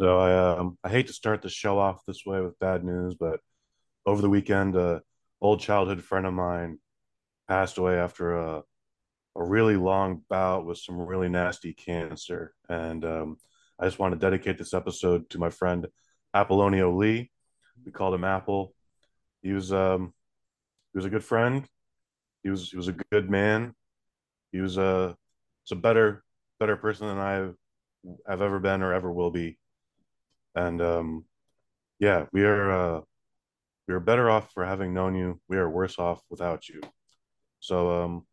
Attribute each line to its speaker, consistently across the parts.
Speaker 1: So I um I hate to start the show off this way with bad news, but over the weekend, a old childhood friend of mine passed away after a a really long bout with some really nasty cancer, and um, I just want to dedicate this episode to my friend Apollonio Lee. We called him Apple. He was um he was a good friend. He was he was a good man. He was a a better better person than I have ever been or ever will be. And um, yeah, we are uh, we are better off for having known you. We are worse off without you. So, um,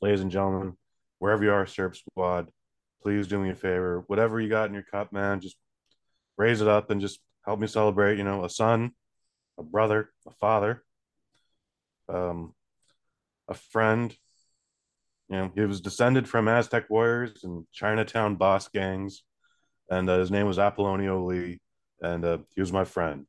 Speaker 1: ladies and gentlemen, wherever you are, Serb Squad, please do me a favor. Whatever you got in your cup, man, just raise it up and just help me celebrate. You know, a son, a brother, a father, um, a friend. You know, he was descended from Aztec warriors and Chinatown boss gangs and uh, his name was Apollonio Lee, and uh, he was my friend.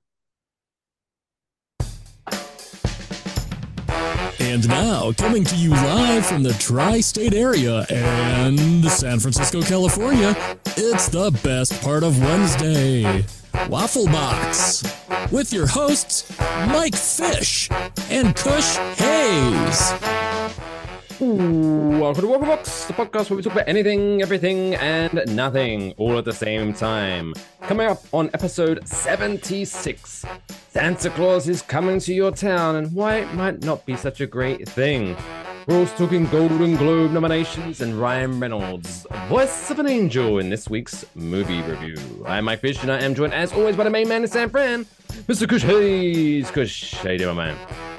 Speaker 2: And now, coming to you live from the tri state area and San Francisco, California, it's the best part of Wednesday Waffle Box with your hosts, Mike Fish and Kush Hayes.
Speaker 3: Welcome to Waffle Box, the podcast where we talk about anything, everything, and nothing all at the same time. Coming up on episode 76 Santa Claus is coming to your town and why it might not be such a great thing. We're also talking Golden Globe nominations and Ryan Reynolds, voice of an angel, in this week's movie review. I'm Mike Fish, and I am joined as always by the main man in San Fran, Mr. Kush Hayes. Kush, how you doing, man?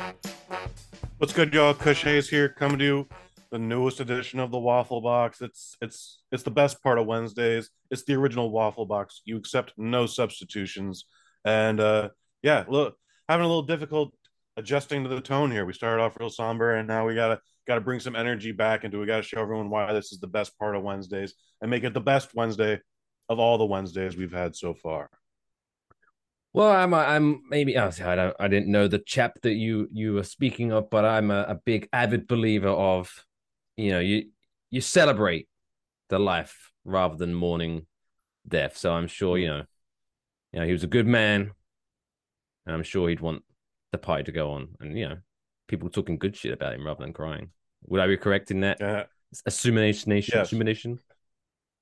Speaker 1: What's good, y'all? Kush Hayes here, coming to you the newest edition of the Waffle Box. It's it's it's the best part of Wednesdays. It's the original Waffle Box. You accept no substitutions, and uh, yeah, look, having a little difficult adjusting to the tone here. We started off real somber, and now we gotta gotta bring some energy back into. We gotta show everyone why this is the best part of Wednesdays and make it the best Wednesday of all the Wednesdays we've had so far.
Speaker 3: Well, I'm I'm maybe oh, I don't I didn't know the chap that you you were speaking of, but I'm a, a big avid believer of, you know, you you celebrate the life rather than mourning death. So I'm sure you mm-hmm. know, you know, he was a good man, and I'm sure he'd want the party to go on, and you know, people talking good shit about him rather than crying. Would I be correct in that?
Speaker 1: Uh, yeah.
Speaker 3: Assumination,
Speaker 1: Yes.
Speaker 3: assumination.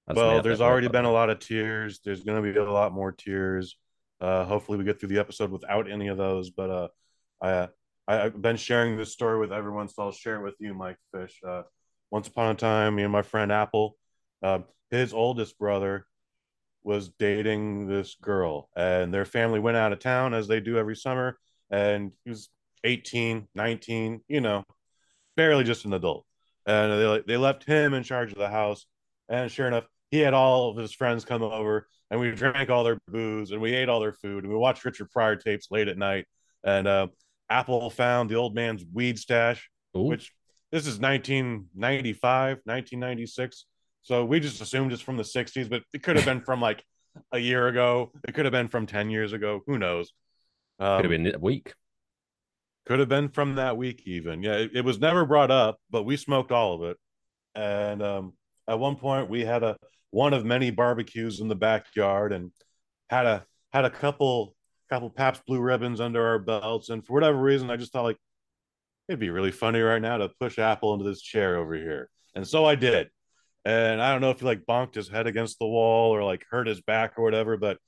Speaker 3: Made
Speaker 1: Well, there's already been a lot of tears. There's going to be a lot more tears. Uh, hopefully, we get through the episode without any of those. But uh, I, I, I've been sharing this story with everyone, so I'll share it with you, Mike Fish. Uh, once upon a time, me and my friend Apple, uh, his oldest brother was dating this girl, and their family went out of town as they do every summer. And he was 18, 19, you know, barely just an adult. And they, they left him in charge of the house. And sure enough, he had all of his friends come over and we drank all their booze and we ate all their food and we watched Richard Pryor tapes late at night. And uh, Apple found the old man's weed stash,
Speaker 3: Ooh.
Speaker 1: which this is 1995, 1996. So we just assumed it's from the 60s, but it could have been from like a year ago. It could have been from 10 years ago. Who knows? Um,
Speaker 3: could have been a week.
Speaker 1: could have been from that week, even. Yeah, it, it was never brought up, but we smoked all of it. And um, at one point, we had a one of many barbecues in the backyard, and had a had a couple couple Pabst Blue Ribbons under our belts. And for whatever reason, I just thought like it'd be really funny right now to push Apple into this chair over here, and so I did. And I don't know if he like bonked his head against the wall or like hurt his back or whatever, but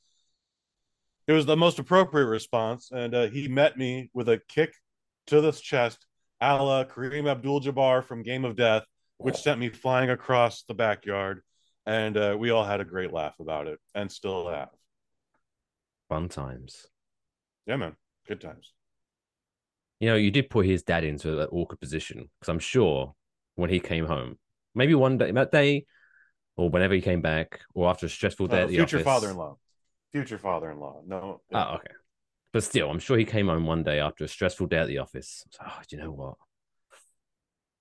Speaker 1: it was the most appropriate response. And uh, he met me with a kick to the chest, a la Kareem Abdul Jabbar from Game of Death, which sent me flying across the backyard. And uh, we all had a great laugh about it and still have.
Speaker 3: Fun times.
Speaker 1: Yeah, man. Good times.
Speaker 3: You know, you did put his dad into that awkward position because I'm sure when he came home, maybe one day, that day, or whenever he came back, or after a stressful day
Speaker 1: Uh,
Speaker 3: at the office.
Speaker 1: future
Speaker 3: office.
Speaker 1: father in law. Future father in law. No.
Speaker 3: Oh, okay. But still, I'm sure he came home one day after a stressful day at the office. So, oh, do you know what?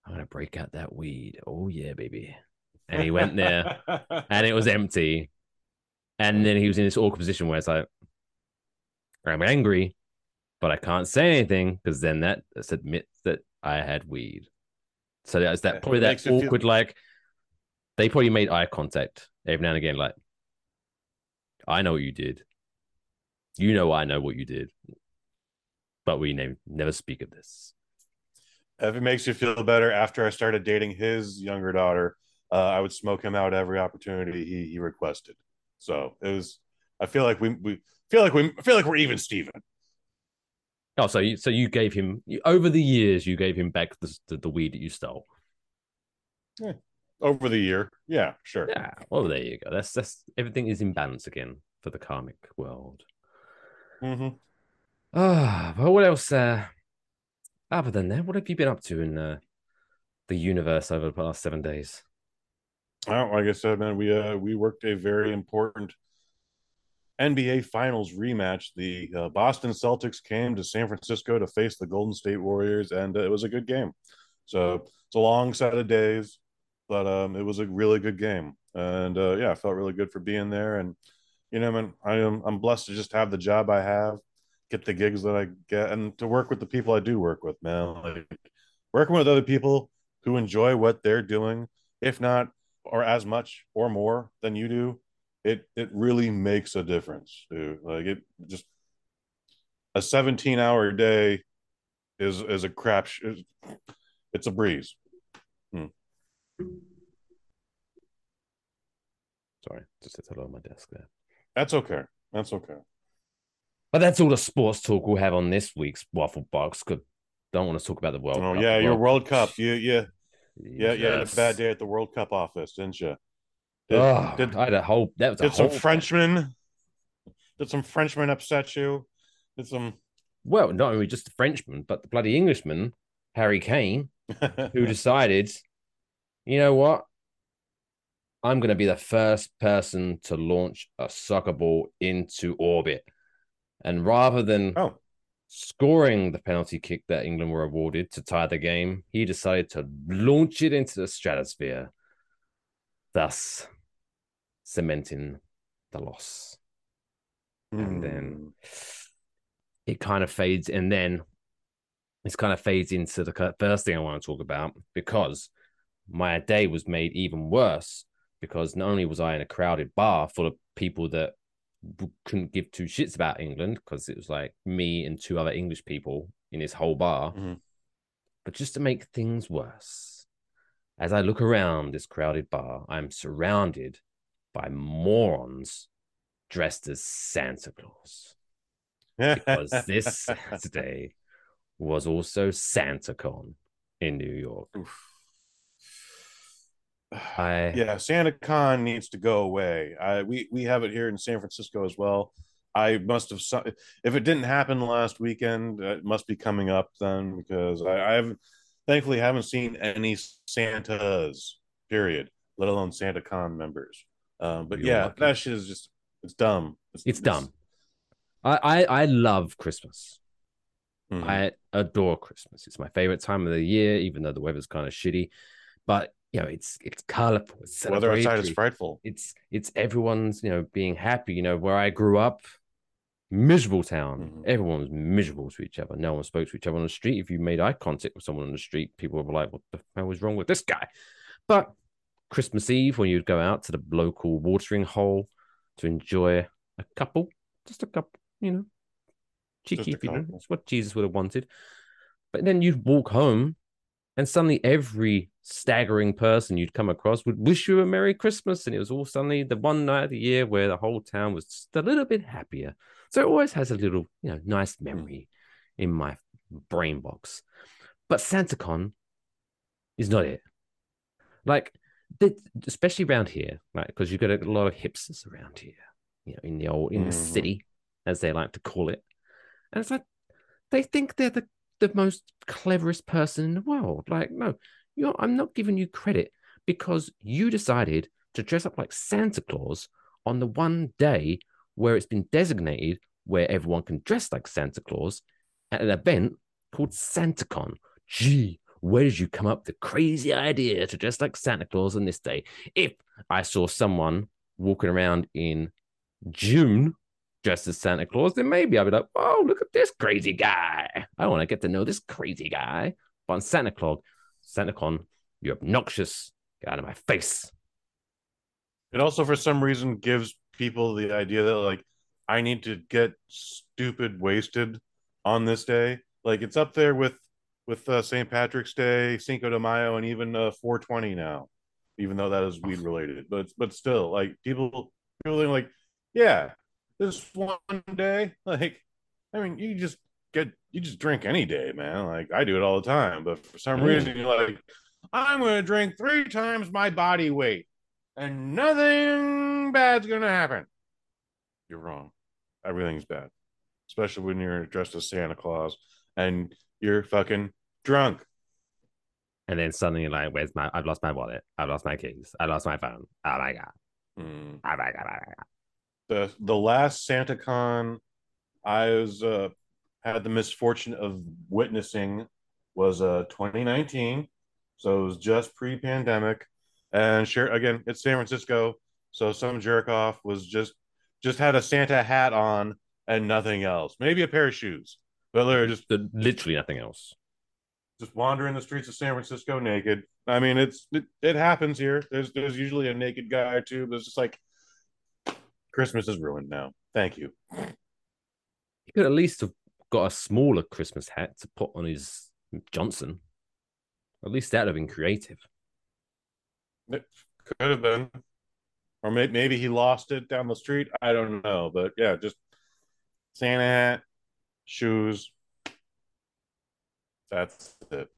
Speaker 3: I'm gonna break out that weed. Oh yeah, baby. And he went there, and it was empty. And then he was in this awkward position where it's like, I'm angry, but I can't say anything because then that admits that I had weed. So that's that probably that
Speaker 1: you feel-
Speaker 3: awkward like they probably made eye contact every now and again, like I know what you did. You know I know what you did. But we ne- never speak of this.
Speaker 1: If it makes you feel better, after I started dating his younger daughter, uh, I would smoke him out every opportunity he he requested. So it was. I feel like we we feel like we I feel like we're even, Steven.
Speaker 3: Oh, so you, so you gave him over the years you gave him back the, the, the weed that you stole.
Speaker 1: Yeah. Over the year, yeah, sure.
Speaker 3: Yeah. Well, there you go. That's that's everything is in balance again for the karmic world.
Speaker 1: Mm-hmm.
Speaker 3: Ah, but what else? Uh, other than that, what have you been up to in uh, the universe over the past seven days?
Speaker 1: Well, like I said, man, we uh we worked a very important NBA Finals rematch. The uh, Boston Celtics came to San Francisco to face the Golden State Warriors, and uh, it was a good game. So it's a long set of days, but um, it was a really good game, and uh, yeah, I felt really good for being there. And you know, man, I am I'm blessed to just have the job I have, get the gigs that I get, and to work with the people I do work with, man. Like working with other people who enjoy what they're doing, if not or as much or more than you do it it really makes a difference dude like it just a 17 hour day is is a crap sh- it's a breeze hmm.
Speaker 3: Sorry, just hit hello on my desk there.
Speaker 1: that's okay that's okay
Speaker 3: But that's all the sports talk we'll have on this week's Waffle Box. Because don't want to talk about the World
Speaker 1: oh
Speaker 3: Cup.
Speaker 1: yeah your world cup you yeah yeah yeah had a bad day at the world cup office didn't you did,
Speaker 3: Oh,
Speaker 1: did,
Speaker 3: I had a whole. That was a
Speaker 1: did some frenchmen did some frenchmen upset you did some
Speaker 3: Well, not only just the Frenchman, but the bloody Englishman, Harry Kane, who decided, you know what? I'm going to be the first person to launch a soccer ball into orbit. And rather than
Speaker 1: oh
Speaker 3: scoring the penalty kick that England were awarded to tie the game, he decided to launch it into the stratosphere, thus cementing the loss. And then hmm. it kind of fades, and then this kind of fades into the first thing I want to talk about because my day was made even worse because not only was I in a crowded bar full of people that couldn't give two shits about England because it was like me and two other English people in this whole bar,
Speaker 1: Mhm.
Speaker 3: but just to make things worse, as I look around this crowded bar, I'm surrounded by morons dressed as Santa Claus because this Saturday was also SantaCon in New York. I
Speaker 1: yeah, Santa Con needs to go away. I we we have it here in San Francisco as well. I must have if it didn't happen last weekend, it must be coming up then because I, I haven't thankfully haven't seen any Santas period, let alone Santa Con members. Um, but
Speaker 3: You're
Speaker 1: yeah,
Speaker 3: lucky.
Speaker 1: that shit is just it's dumb.
Speaker 3: it's dumb. I, I I love Christmas.
Speaker 1: Mhm.
Speaker 3: I adore Christmas. It's my favorite time of the year, even though the weather's kind of shitty. But you know, it's it's colorful. It's
Speaker 1: Weather outside is frightful.
Speaker 3: It's it's everyone's you know being happy. You know, where I grew up, miserable town.
Speaker 1: Mhm.
Speaker 3: Everyone was miserable to each other. No one spoke to each other on the street. If you made eye contact with someone on the street, people were like, "What the hell is wrong with this guy?" But Christmas Eve, when you'd go out to the local watering hole to enjoy a couple, just a couple, you know, cheeky, you know, it's what Jesus would have wanted. But then you'd walk home, and suddenly every staggering person you'd come across would wish you a Merry Christmas. And it was all suddenly the one night of the year where the whole town was just a little bit happier. So it always has a little, you know, nice memory in my brain box. But SantaCon is not it. Like, especially around here, like because you've got a lot of hipsters around here, you know, in the old in the
Speaker 1: Mhm.
Speaker 3: city, as they like to call it. And it's like they think they're the, the most cleverest person in the world. Like, no, you're I'm not giving you credit because you decided to dress up like Santa Claus on the one day where it's been designated where everyone can dress like Santa Claus at an event called SantaCon. Gee, where did you come up with the crazy idea to dress like Santa Claus on this day? If I saw someone walking around in June dressed as Santa Claus, then maybe I'd be like, oh, look at this crazy guy. I want to get to know this crazy guy. But on Santa Claus, SantaCon, you're obnoxious. Get out of my face.
Speaker 1: It also, for some reason, gives people the idea that like I need to get stupid wasted on this day. Like it's up there with with uh, St. Patrick's Day, Cinco de Mayo, and even uh, 420 now, even though that is weed related. But but still, like people people think like, yeah, this one day, like, I mean, you just get you just drink any day, man. Like I do it all the time. But for some reason, you're like, I'm gonna drink three times my body weight, and nothing bad's gonna happen. You're wrong. Everything's bad, especially when you're dressed as Santa Claus and you're fucking drunk.
Speaker 3: And then suddenly you're like, where's my I've lost my wallet. I've lost my keys. I lost my phone. Oh my god.
Speaker 1: Mm.
Speaker 3: Oh my god. Oh my god.
Speaker 1: The the last Santa Con I was uh had the misfortune of witnessing was uh 2019. So it was just pre-pandemic. And sure again, it's San Francisco. So some jerk off was just just had a Santa hat on and nothing else. Maybe a pair of shoes. But they're just
Speaker 3: Literally nothing else.
Speaker 1: just wandering the streets of San Francisco naked. I mean, it's it, it happens here. There's there's usually a naked guy or two, but it's just like Christmas is ruined now. Thank you.
Speaker 3: He could at least have got a smaller Christmas hat to put on his Johnson. At least that'd have been creative.
Speaker 1: It could have been, or may, maybe he lost it down the street. I don't know, but yeah, just Santa hat, shoes. That's it.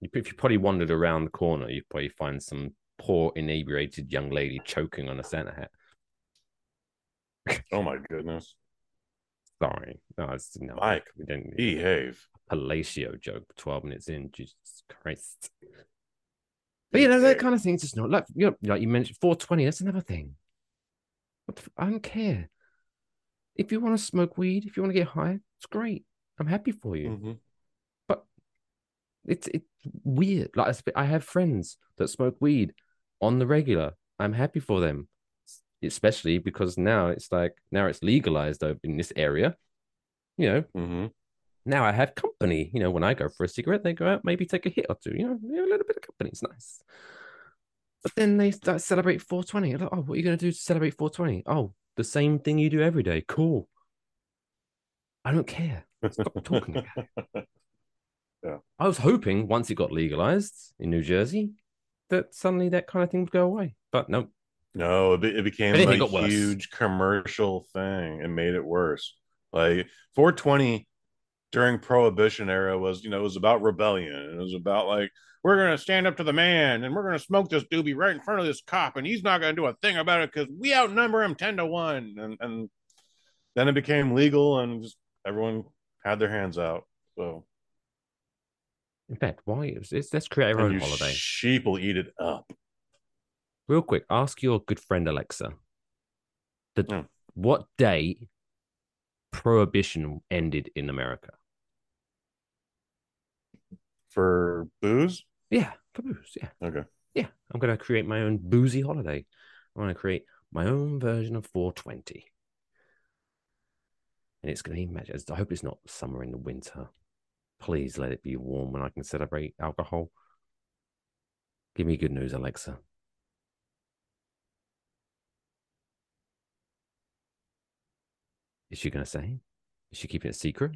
Speaker 3: If you probably wandered around the corner, you'd probably find some poor inebriated young lady choking on a Santa hat.
Speaker 1: Oh my goodness,
Speaker 3: Sorry, no, it's no.
Speaker 1: Mike,
Speaker 3: we didn't.
Speaker 1: behave.
Speaker 3: Palacio joke. Twelve minutes in, Jesus Christ. But you know that kind of thing. Just not like you know, like you mentioned, four twenty. That's another thing. What the f- I don't care. If you want to smoke weed, if you want to get high, it's great. I'm happy for you.
Speaker 1: Mhm.
Speaker 3: It's it's weird. Like I have friends that smoke weed on the regular. I'm happy for them, especially because now it's like now it's legalized in this area. You know,
Speaker 1: Mhm.
Speaker 3: now I have company. You know, when I go for a cigarette, they go out, maybe take a hit or two. You know, a little bit of company. It's nice. But then they start celebrate 420. Like, oh, what are you gonna do to celebrate 420? Oh, the same thing you do every day. Cool. I don't care. Stop talking about it. I was hoping once it got legalized in New Jersey that suddenly that kind of thing would go away. But no,
Speaker 1: No, it, it became a
Speaker 3: worse.
Speaker 1: huge commercial thing and made it worse. Like 420 during Prohibition era was, you know, it was about rebellion. It was about like we're gonna stand up to the man and we're gonna smoke this doobie right in front of this cop, and he's not gonna do a thing about it because we outnumber him ten to one. And and then it became legal, and just everyone had their hands out. So
Speaker 3: in fact, why is it's, let's create our
Speaker 1: and
Speaker 3: own holiday.
Speaker 1: sheep will eat it up.
Speaker 3: Real quick, ask your good friend Alexa. The
Speaker 1: Hmm.
Speaker 3: what day prohibition ended in America?
Speaker 1: For booze?
Speaker 3: Yeah, for booze. Yeah,
Speaker 1: Okay.
Speaker 3: yeah. I'm gonna create my own boozy holiday. I'm gonna create my own version of 420, and it's gonna be magic. I hope it's not summer in the winter. Please let it be warm when I can celebrate alcohol. Give me good news, Alexa. Is she gonna say? Is she keeping it secret?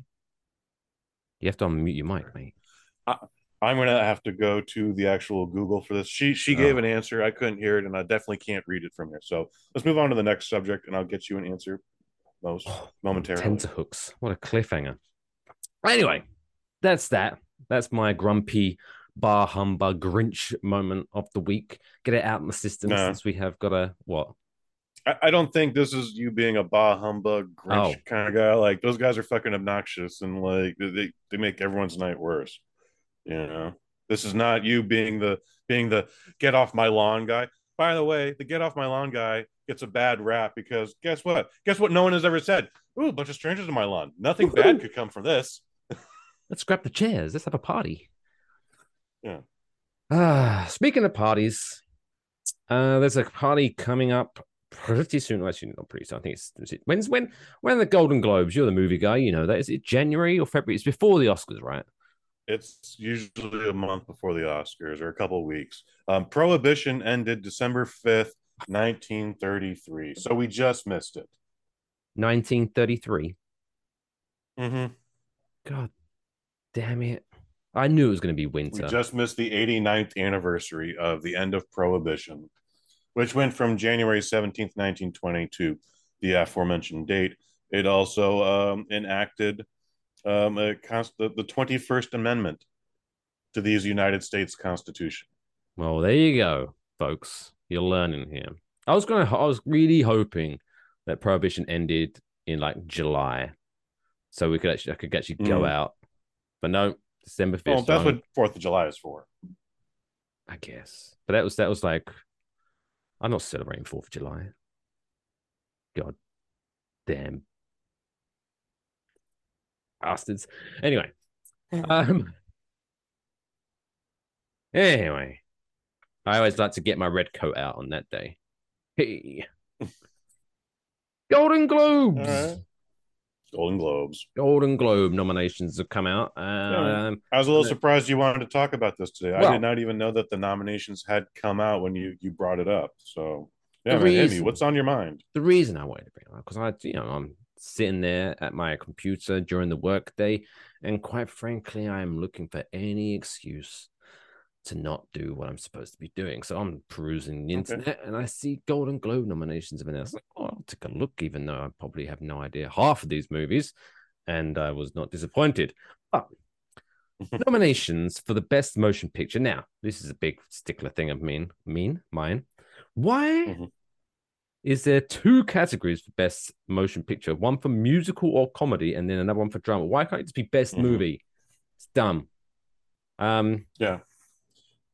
Speaker 3: You have to unmute your mic, mate.
Speaker 1: I'm gonna have to go to the actual Google for this. She she gave
Speaker 3: Oh.
Speaker 1: an answer. I couldn't hear it, and I definitely can't read it from here. So let's move on to the next subject, and I'll get you an answer most oh, momentarily.
Speaker 3: Tenterhooks. What a cliffhanger. Anyway, that's that. That's my grumpy bar humbug Grinch moment of the week. Get it out in the system since we have got a what?
Speaker 1: I, I don't think this is you being a bah humbug Grinch
Speaker 3: Oh.
Speaker 1: kind of guy. Like those guys are fucking obnoxious, and like they they make everyone's night worse. You know, this is not you being the being the get off my lawn guy. By the way, the get off my lawn guy gets a bad rap because guess what? Guess what? No one has ever said. Ooh, a bunch of strangers in my lawn. Nothing bad could come from this.
Speaker 3: Let's grab the chairs. Let's have a party.
Speaker 1: Yeah.
Speaker 3: Ah, speaking of parties, uh, there's a party coming up pretty soon. Actually, not pretty soon. I think it's when's when when the Golden Globes. You're the movie guy. You know that. Is it January or February? It's before the Oscars, right?
Speaker 1: It's usually a month before the Oscars or a couple of weeks. Um, Prohibition ended December 5th, 1933. So we just missed it.
Speaker 3: 1933.
Speaker 1: Mm-hmm.
Speaker 3: God damn it. I knew it was going to be winter.
Speaker 1: We just missed the 89th anniversary of the end of Prohibition, which went from January 17th, 1920 to the aforementioned date. It also um, enacted um, a const- the, the 21st Amendment to the United States Constitution.
Speaker 3: Well, there you go, folks. You're learning here. I was gonna. I was really hoping that prohibition ended in like July, so we could actually I could actually go
Speaker 1: Mhm.
Speaker 3: out. But no, December fifth.
Speaker 1: Well, that's what Fourth of July is for.
Speaker 3: I guess. But that was that was like, I'm not celebrating Fourth of July. God damn bastards. Anyway, um, anyway, I always like to get my red coat out on that day. Hey, Golden Globes.
Speaker 1: Right. Golden Globes.
Speaker 3: Golden Globe nominations have come out.
Speaker 1: Yeah.
Speaker 3: Um,
Speaker 1: I was a little surprised you wanted to talk about this today. I did not even know that the nominations had come out when you you brought it up. So yeah,
Speaker 3: The
Speaker 1: man, Amy, what's on your mind?
Speaker 3: the reason I wanted to bring it up because I, you know, I'm sitting there at my computer during the workday, and quite frankly, I am looking for any excuse to not do what I'm supposed to be doing. So I'm perusing the
Speaker 1: Okay.
Speaker 3: internet, and I see Golden Globe nominations. I was like, oh, I'll take a look, even though I probably have no idea half of these movies, and I was not disappointed. But nominations for the best motion picture. Now, this is a big stickler thing of mean, mean, mine. Why
Speaker 1: Mhm.
Speaker 3: is there two categories for best motion picture? One for musical or comedy, and then another one for drama. Why can't it just be best
Speaker 1: Mhm.
Speaker 3: movie? It's dumb. Um,
Speaker 1: Yeah.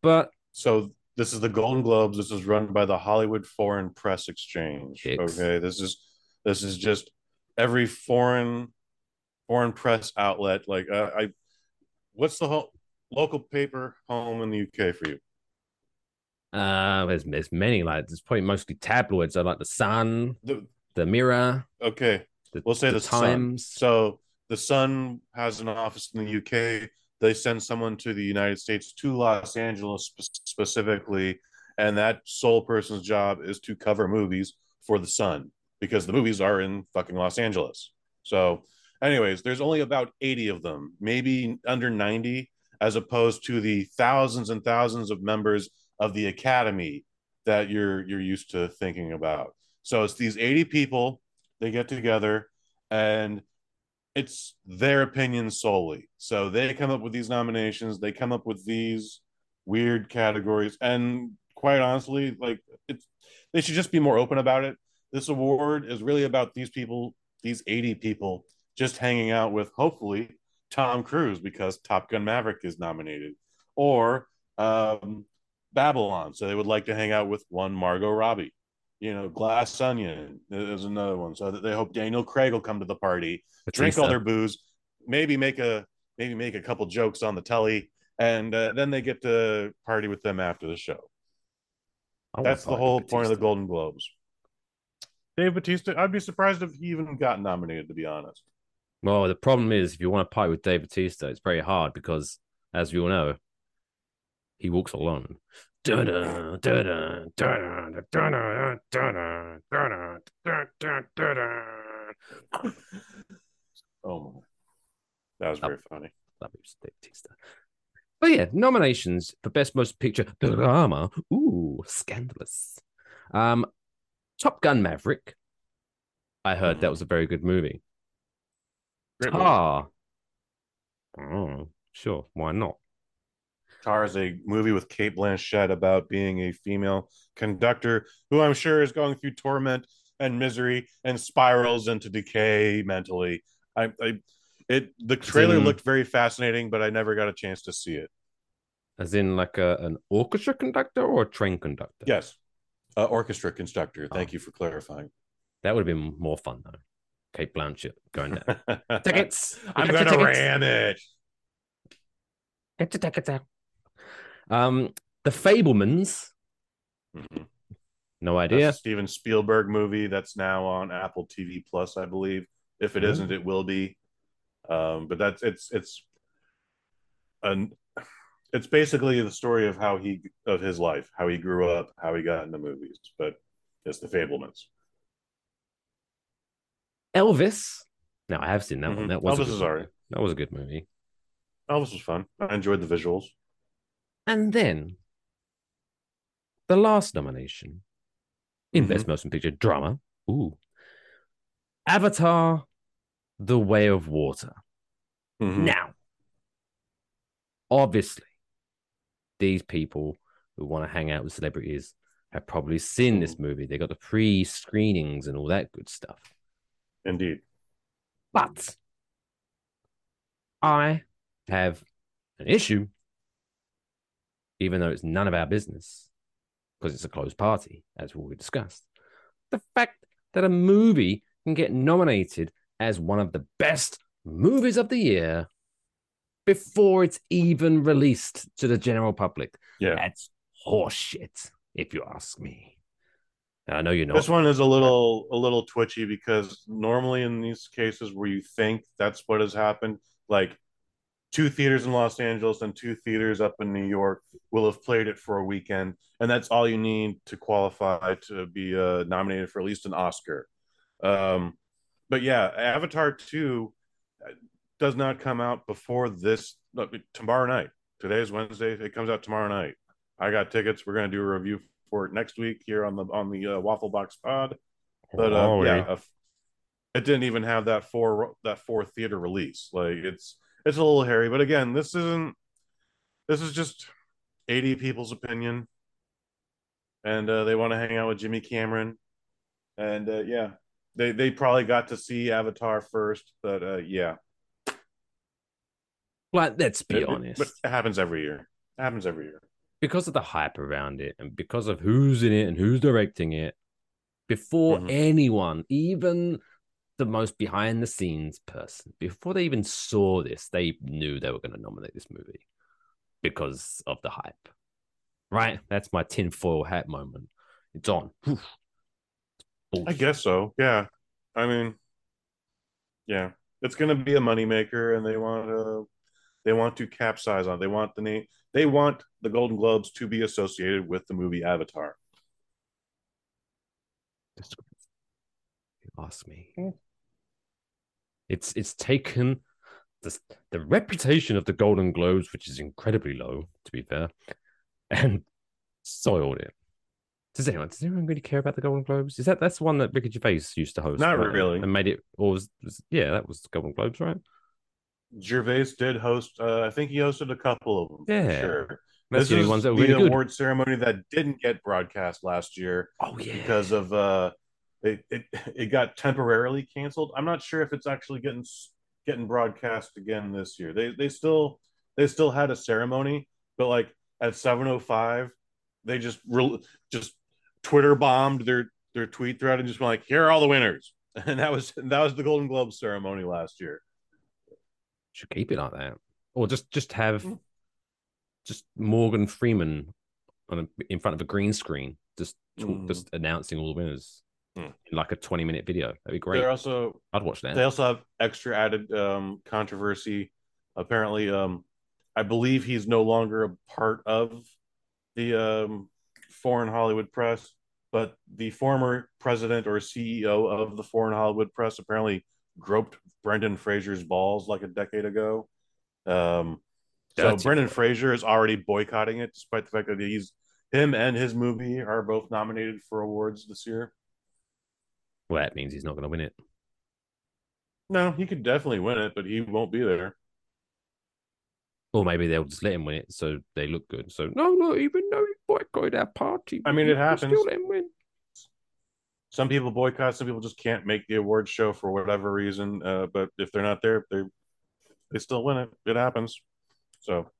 Speaker 3: But
Speaker 1: So this is the Golden Globes. This is run by the Hollywood Foreign Press Exchange.
Speaker 3: Hicks.
Speaker 1: Okay. This is this is just every foreign foreign press outlet. Like uh, I, what's the whole local paper home in the UK for you?
Speaker 3: uh, there's there's many like there's probably mostly tabloids. I like the Sun,
Speaker 1: The,
Speaker 3: the Mirror,
Speaker 1: okay.
Speaker 3: the,
Speaker 1: We'll say
Speaker 3: the
Speaker 1: the Sun.
Speaker 3: Times.
Speaker 1: So the Sun has an office in the UK. They send someone to the United States to Los Angeles specifically, and that sole person's job is to cover movies for the Sun because the movies are in fucking Los Angeles. So, anyways, there's only about 80 of them, maybe under 90, as opposed to the thousands and thousands of members of the Academy that you're you're used to thinking about. So it's these 80 people, they get together and it's their opinion solely. So they come up with these nominations, they come up with these weird categories, and quite honestly, like it's they should just be more open about it. This award is really about these people, these 80 people, just hanging out with hopefully Tom Cruise because Top Gun Maverick is nominated, or um, Babylon. So they would like to hang out with one Margot Robbie. You know, Glass Onion is another one. So they hope Daniel Craig will come to the party drink all their booze, maybe make a maybe make a couple jokes on the telly, and uh, then they get to party with them after the show. That's the whole point of the Golden Globes. Dave Bautista, I'd be surprised if he even got nominated, to be honest.
Speaker 3: Well, the problem is if you want to party with Dave Bautista, it's very hard because, as we all know, he walks alone.
Speaker 1: Oh my, that was very funny.
Speaker 3: Love you, Dave Bautista. But yeah, nominations for best motion picture drama. Ooh, scandalous. Um, Top Gun Maverick. I heard that mm-hmm. was a very good movie.
Speaker 1: Great movie.
Speaker 3: Tar. Oh, sure. Why not?
Speaker 1: Tar is a movie with Cate Blanchett about being a female conductor who I'm sure is going through torment and misery and spirals into decay mentally. I, I it the trailer
Speaker 3: in-
Speaker 1: looked very fascinating, but I never got a chance to see it.
Speaker 3: As in, like a, an orchestra conductor or a train conductor?
Speaker 1: Yes, uh, orchestra conductor. Thank
Speaker 3: Oh.
Speaker 1: you for clarifying.
Speaker 3: That would have been more fun, though. Cate Blanchett going down. Tickets.
Speaker 1: I'm gonna
Speaker 3: tickets.
Speaker 1: ram it.
Speaker 3: Get your tickets out. Um, The Fabelmans.
Speaker 1: Mhm.
Speaker 3: No idea.
Speaker 1: a Steven Spielberg movie that's now on Apple TV Plus, I believe. If it
Speaker 3: Mhm.
Speaker 1: isn't, it will be. Um, but that's it's it's an it's basically the story of how he of his life, how he grew up, how he got into movies. But It's the Fabelmans.
Speaker 3: Elvis. Now I have seen that
Speaker 1: Mhm.
Speaker 3: one. That was
Speaker 1: Elvis is alright.
Speaker 3: That was a good movie.
Speaker 1: Elvis was fun. I enjoyed the visuals.
Speaker 3: And then the last nomination in
Speaker 1: Mhm.
Speaker 3: Best Motion Picture Drama. Ooh. Avatar The Way of Water.
Speaker 1: Mhm.
Speaker 3: Now, obviously, these people who want to hang out with celebrities have probably seen this movie. They got the pre screenings and all that good stuff.
Speaker 1: Indeed.
Speaker 3: But I have an issue, even though it's none of our business, because it's a closed party, as we discussed. The fact that a movie can get nominated as one of the best movies of the year before it's even released to the general public.
Speaker 1: Yeah.
Speaker 3: That's horseshit, if you ask me. I know you know.
Speaker 1: This one is a little a little twitchy because normally in these cases where you think that's what has happened, like two theaters in Los Angeles and two theaters up in New York will have played it for a weekend, and that's all you need to qualify to be uh, nominated for at least an Oscar. Um, but yeah, Avatar two uh, does not come out before this tomorrow night. Today is Wednesday. It comes out tomorrow night. I got tickets. We're gonna do a review for it next week here on the on the uh, Waffle Box Pod. But uh,
Speaker 3: Oh,
Speaker 1: yeah, uh, it didn't even have that four that four theater release. Like it's it's a little hairy, but again, this isn't. This is just eighty people's opinion, and uh, they want to hang out with Jimmy Cameron, and uh, yeah, they they probably got to see Avatar first, but uh, yeah,
Speaker 3: like, let's be
Speaker 1: It-
Speaker 3: honest.
Speaker 1: but it happens every year. It happens every year.
Speaker 3: because of the hype around it and because of who's in it and who's directing it, before
Speaker 1: Mhm.
Speaker 3: anyone, even the most behind the scenes person, before they even saw this, they knew they were going to nominate this movie because of the hype. Right? That's my tinfoil hat moment. It's on. Whew.
Speaker 1: I guess so. Yeah. I mean, yeah, it's going to be a moneymaker, and they want to they want to capsize on. it. They want the name. They want the Golden Globes to be associated with the movie Avatar.
Speaker 3: You ask me.
Speaker 1: Hmm.
Speaker 3: It's it's taken the the reputation of the Golden Globes, which is incredibly low, to be fair, and soiled it. Does anyone does anyone really care about the Golden Globes? Is that that's the one that Ricky Gervais used to host?
Speaker 1: Not
Speaker 3: right?
Speaker 1: really.
Speaker 3: and made it. Or was, was yeah, that was the Golden Globes, right?
Speaker 1: Gervais did host. Uh, I think he hosted a couple of them.
Speaker 3: Yeah.
Speaker 1: sure.
Speaker 3: That's
Speaker 1: this
Speaker 3: the
Speaker 1: is
Speaker 3: ones that were
Speaker 1: the
Speaker 3: really good.
Speaker 1: award ceremony that didn't get broadcast last year
Speaker 3: Oh yeah,
Speaker 1: because of uh, it, it it got temporarily canceled. I'm not sure if it's actually getting getting broadcast again this year. They they still they still had a ceremony, but like at 7:05, they just re- just Twitter bombed their their tweet thread and just went like, "Here are all the winners," and that was that was the Golden Globe ceremony last year.
Speaker 3: should keep it like that, or just just have
Speaker 1: Mm.
Speaker 3: just Morgan Freeman on a, in front of a green screen, just talk,
Speaker 1: Mm.
Speaker 3: just announcing all the winners
Speaker 1: Mm.
Speaker 3: in like a twenty minute video. That'd be great.
Speaker 1: They're also
Speaker 3: I'd watch that.
Speaker 1: They also have extra added um, controversy. Apparently, um, I believe he's no longer a part of the um, Foreign Hollywood Press, but the former president or CEO of the Foreign Hollywood Press apparently groped Brendan Fraser's balls like a decade ago. Um, so
Speaker 3: Dirty
Speaker 1: Brendan
Speaker 3: boy.
Speaker 1: Fraser is already boycotting it, despite the fact that he's him and his movie are both nominated for awards this year.
Speaker 3: Well, that means he's not going to win it.
Speaker 1: No, he could definitely win it, but he won't be there.
Speaker 3: Or maybe they'll just let him win it so they look good. So no, no, even though he boycotted our party,
Speaker 1: I mean, it happens.
Speaker 3: Still let him win.
Speaker 1: some people boycott some people just can't make the award show for whatever reason uh, but if they're not there they they still win it it happens so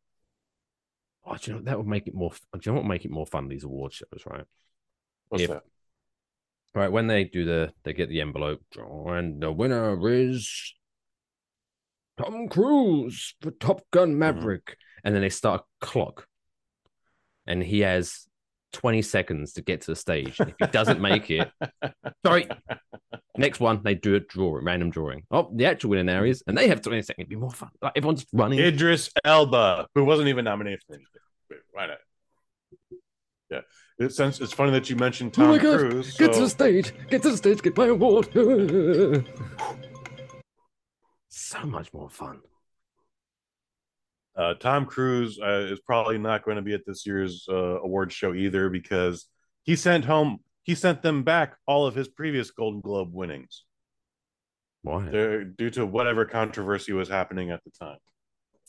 Speaker 3: Oh, do you know that would make it more? Do you know what would make it more fun? These award shows, right?
Speaker 1: what's
Speaker 3: If-
Speaker 1: that
Speaker 3: Right when they do the, they get the envelope, and the winner is Tom Cruise for Top Gun mm-hmm. Maverick, and then they start a clock, and he has twenty seconds to get to the stage. If he doesn't make it, sorry. Next one, they do a drawing, random drawing. Oh, the actual winner now is, and they have twenty seconds. It'd be more fun. Like everyone's running.
Speaker 1: idris elba who wasn't even nominated for anything why not It's since it's funny that you mentioned
Speaker 3: Oh
Speaker 1: Tom
Speaker 3: my God,
Speaker 1: Cruise.
Speaker 3: Get to the stage. Get to the stage. Get my award. so much more fun.
Speaker 1: Uh, Tom Cruise uh, is probably not going to be at this year's uh, award show either because he sent home he sent them back all of his previous Golden Globe winnings
Speaker 3: Why?
Speaker 1: They're, due to whatever controversy was happening at the time.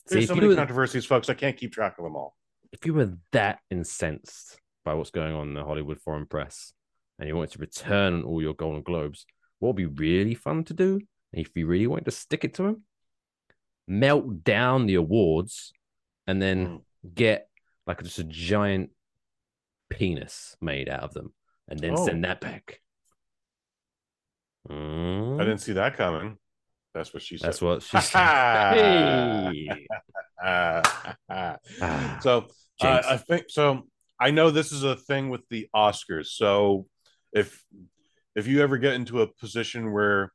Speaker 1: There's
Speaker 3: if
Speaker 1: so many
Speaker 3: were-
Speaker 1: controversies, folks. I can't keep track of them all.
Speaker 3: if you were that incensed by what's going on in the Hollywood foreign press and you wanted to return all your Golden Globes, what would be really fun to do? And if you really wanted to stick it to him, melt down the awards and then get like just a giant penis made out of them and then
Speaker 1: Oh.
Speaker 3: send that back. Mm,
Speaker 1: I didn't see that coming. That's what she said.
Speaker 3: That's what she said.
Speaker 1: hey. So uh, I think so. I know this is a thing with the Oscars. So if if you ever get into a position where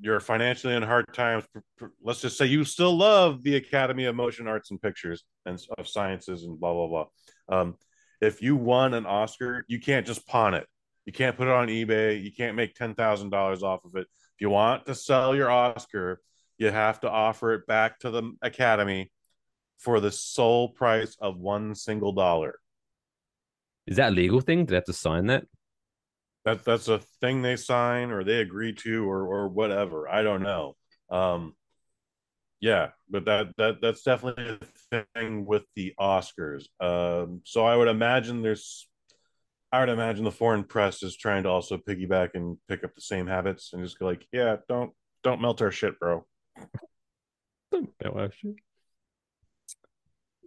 Speaker 1: you're financially in hard times, let's just say you still love the Academy of Motion Arts and Pictures and of Sciences and blah blah blah. Um, if you won an Oscar, you can't just pawn it. You can't put it on eBay. You can't make ten thousand dollars off of it. If you want to sell your Oscar, you have to offer it back to the Academy for the sole price of one single dollar.
Speaker 3: Is that a legal thing? Do they have to sign that?
Speaker 1: That that's a thing they sign or they agree to or or whatever. I don't know. Um, yeah, but that that that's definitely a thing with the Oscars. Um, so I would imagine there's, I would imagine the foreign press is trying to also piggyback and pick up the same habits and just go like, yeah, don't don't melt our shit, bro.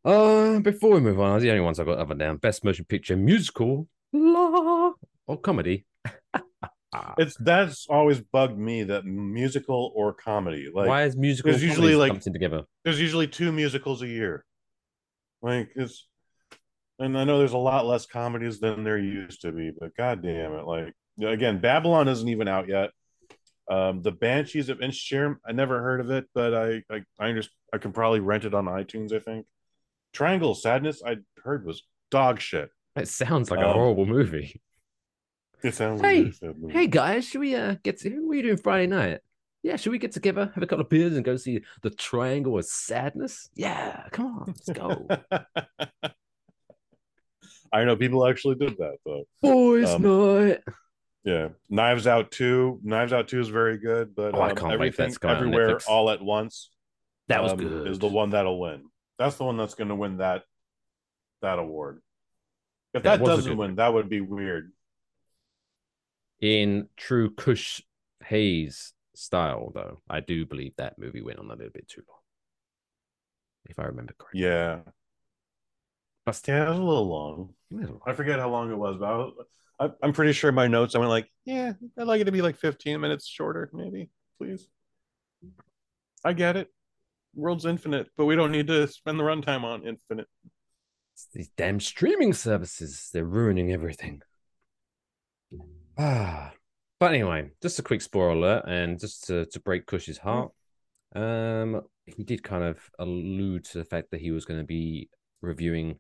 Speaker 3: Uh, before we move on, I was the only ones I've got other down: best motion picture, musical, la, or comedy.
Speaker 1: It's that's always bugged me that musical or comedy. Like
Speaker 3: Why is musical
Speaker 1: there's usually, like-
Speaker 3: together?
Speaker 1: there's usually two musicals a year. Like it's, and I know there's a lot less comedies than there used to be, but god damn it! Like again, Babylon isn't even out yet. Um, the Banshees of Inisherin, I never heard of it, but I I I, under, I can probably rent it on iTunes. I think Triangle of Sadness I heard was dog shit.
Speaker 3: It sounds like a
Speaker 1: Um,
Speaker 3: horrible movie.
Speaker 1: It sounds
Speaker 3: Hey,
Speaker 1: like a movie.
Speaker 3: Hey guys, should we uh get to what are you doing Friday night? Yeah, should we get together, have a couple of beers, and go see the Triangle of Sadness? Yeah, come on, let's go,
Speaker 1: I know people actually did that though.
Speaker 3: boys'
Speaker 1: Um,
Speaker 3: night.
Speaker 1: Yeah, Knives Out two. Knives Out two is very good, but
Speaker 3: Oh, I
Speaker 1: um,
Speaker 3: can't wait for that
Speaker 1: everything everywhere all at once.
Speaker 3: That was
Speaker 1: um,
Speaker 3: good.
Speaker 1: Is the one that'll win. That's the one that's going to win that that award. If
Speaker 3: That
Speaker 1: that, doesn't win, that would be weird.
Speaker 3: In true Kush Hayes style, though, I do believe that movie went on a little bit too long, if I remember correctly.
Speaker 1: Yeah,
Speaker 3: But still,
Speaker 1: yeah, it was a little long.
Speaker 3: little
Speaker 1: I forget how long it was, but I was, I, I'm pretty sure my notes I went like, yeah, I'd like it to be like 15 minutes shorter, maybe, please. I get it. World's infinite, but we don't need to spend the runtime on infinite.
Speaker 3: It's these damn streaming services, they're ruining everything. Ah, but anyway, just a quick spoiler alert, and just to, to break Kush's heart, um, he did kind of allude to the fact that he was going to be reviewing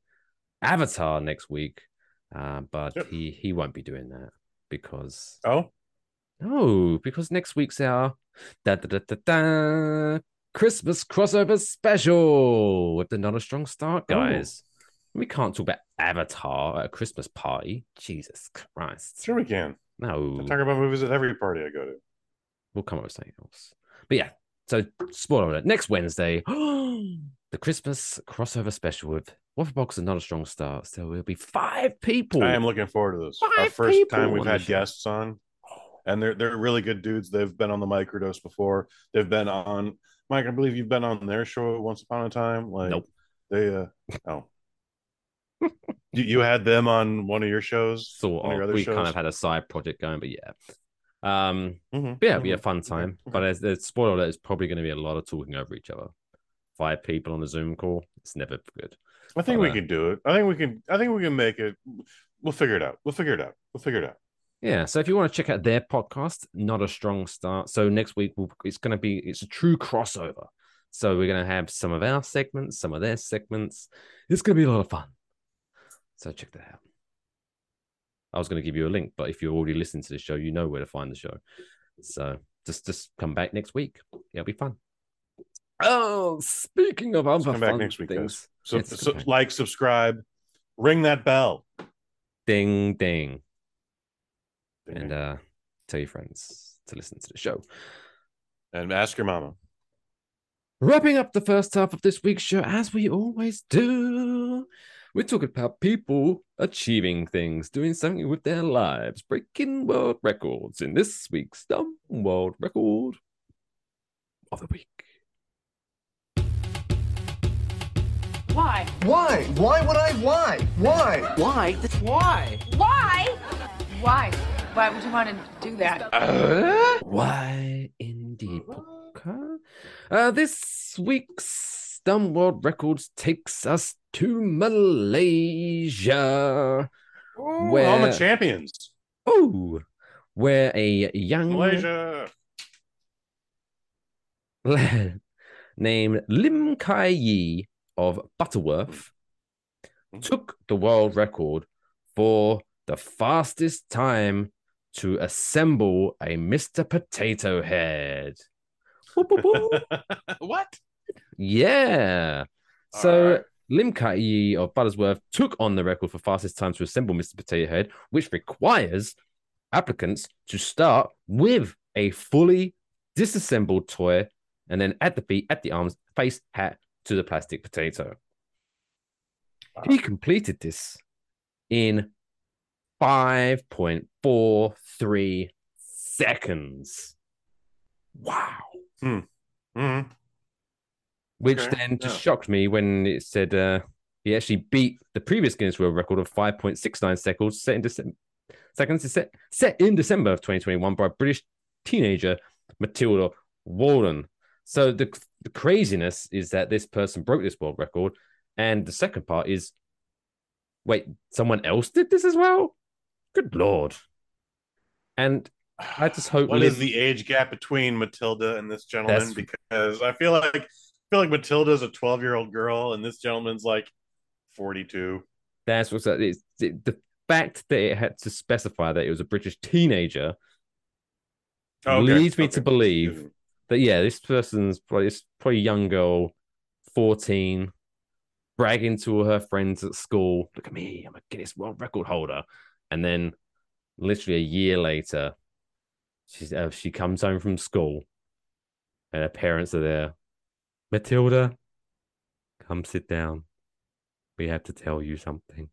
Speaker 3: Avatar next week, uh, but
Speaker 1: Yep.
Speaker 3: he he won't be doing that because
Speaker 1: Oh,
Speaker 3: no, because next week's our da da da da da Christmas crossover special with the Not a Strong Start guys. We can't talk about Avatar at a Christmas party. Jesus Christ.
Speaker 1: sure we can.
Speaker 3: No,
Speaker 1: I talk about movies at every party I go to.
Speaker 3: we'll come up with something else. But yeah, so spoiler alert. Next Wednesday, the Christmas crossover special with Waffle Box and Not a Strong Start. So we'll be five people.
Speaker 1: I am looking forward to this. Our first time we've had guests on, and they're they're really good dudes. They've been on the microdose before. They've been on Mike. I believe you've been on their show once upon a time. Like
Speaker 3: Nope.
Speaker 1: they uh oh. you, you had them on one of your shows, of your other
Speaker 3: We
Speaker 1: shows.
Speaker 3: kind of had a side project going, but yeah. Um,
Speaker 1: Mhm,
Speaker 3: But yeah, it'll be a fun time.
Speaker 1: okay.
Speaker 3: But as the spoiler alert, it's probably going to be a lot of talking over each other. Five people on a Zoom call. It's never good.
Speaker 1: I think
Speaker 3: but,
Speaker 1: we
Speaker 3: uh,
Speaker 1: can do it. I think we can. I think we can make it. We'll figure it out. We'll figure it out. We'll figure it out.
Speaker 3: Yeah. So if you want to check out their podcast, not a strong start. So next week we'll, it's going to be it's a true crossover. So we're going to have some of our segments, some of their segments. It's going to be a lot of fun. So check that out. I was going to give you a link, but if you're already listening to the show, you know where to find the show. So just just come back next week. It'll be fun. Oh, speaking of other
Speaker 1: come back
Speaker 3: fun
Speaker 1: next week, guys.
Speaker 3: things,
Speaker 1: So,
Speaker 3: It's
Speaker 1: so like, subscribe, ring that bell,
Speaker 3: ding ding, and uh, tell your friends to listen to the show.
Speaker 1: and ask your mama.
Speaker 3: Wrapping up the first half of this week's show, as we always do, we're talking about people achieving things, doing something with their lives, breaking world records in this week's Dumb World Record of the Week.
Speaker 4: Why?
Speaker 5: Why? Why would I? Why? Why?
Speaker 4: Why? Why? Why? Why? Why would you want to do that?
Speaker 3: Why indeed, Polka? Uh, this week's Dumb World Records takes us to Malaysia.
Speaker 1: Ooh,
Speaker 3: Where-
Speaker 1: Home of champions,
Speaker 3: Oh, where a young
Speaker 1: Malaysia.
Speaker 3: named Lim Kai Yi of Butterworth took the world record for the fastest time to assemble a Mr. Potato Head.
Speaker 1: What?
Speaker 3: yeah. So
Speaker 1: Alright.
Speaker 3: Lim of Buttersworth took on the record for fastest time to assemble Mr. Potato Head, which requires applicants to start with a fully disassembled toy and then add the feet, at the arms, face, hat to the plastic potato. He completed this in 5.43 seconds. Wow.
Speaker 1: Mhm.
Speaker 3: which
Speaker 1: Okay,
Speaker 3: then just
Speaker 1: yeah.
Speaker 3: shocked me when it said uh, he actually beat the previous Guinness World Record of 5.69 seconds set in December. Seconds set set in December of 2021 by British teenager Matilda Walden. So the the craziness is that this person broke this world record, and the second part is, wait, someone else did this as well. Good lord! And I just hope
Speaker 1: What
Speaker 3: Liv-
Speaker 1: is the age gap between Matilda and this gentleman?
Speaker 3: That's-
Speaker 1: Because I feel like I feel like Matilda's a twelve year old girl and this gentleman's like forty two.
Speaker 3: That's what's that. It's it, the fact that it had to specify that it was a British teenager oh, leads me to believe that yeah, this person's probably it's probably a young girl, fourteen, bragging to her friends at school, "Look at me, I'm a Guinness World Record holder," and then literally a year later, she's uh, she comes home from school, and her parents are there. Matilda, come sit down. We have to tell you something.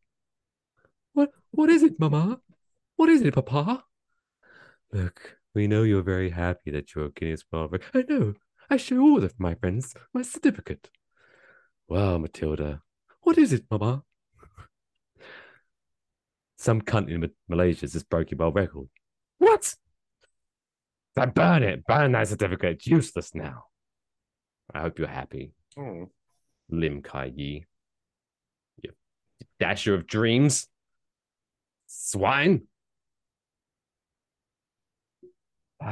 Speaker 3: What? What is it, Mama? What is it, Papa? Look, we know you're very happy that you're a Guinness World Record. I know. I show all of my friends my certificate. Well, Matilda, what is it, Mama? Some cunt in Ma- Malaysia just broken world record. What? I burn it. Burn that certificate. It's useless now. I hope you're happy,
Speaker 1: Hmm.
Speaker 3: Lim Kai Yi. You dasher of dreams. Swine.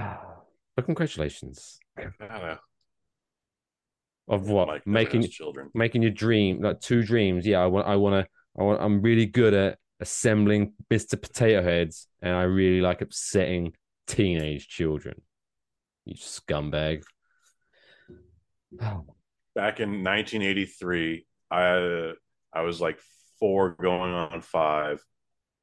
Speaker 3: But congratulations.
Speaker 1: I don't know.
Speaker 3: Of what?
Speaker 1: Like
Speaker 3: making
Speaker 1: his children.
Speaker 3: making your dream like two dreams. Yeah, I want I want to I want I'm really good at assembling Mr. Potato Heads and I really like upsetting teenage children. You scumbag.
Speaker 1: Back in 1983, I I was like four going on five.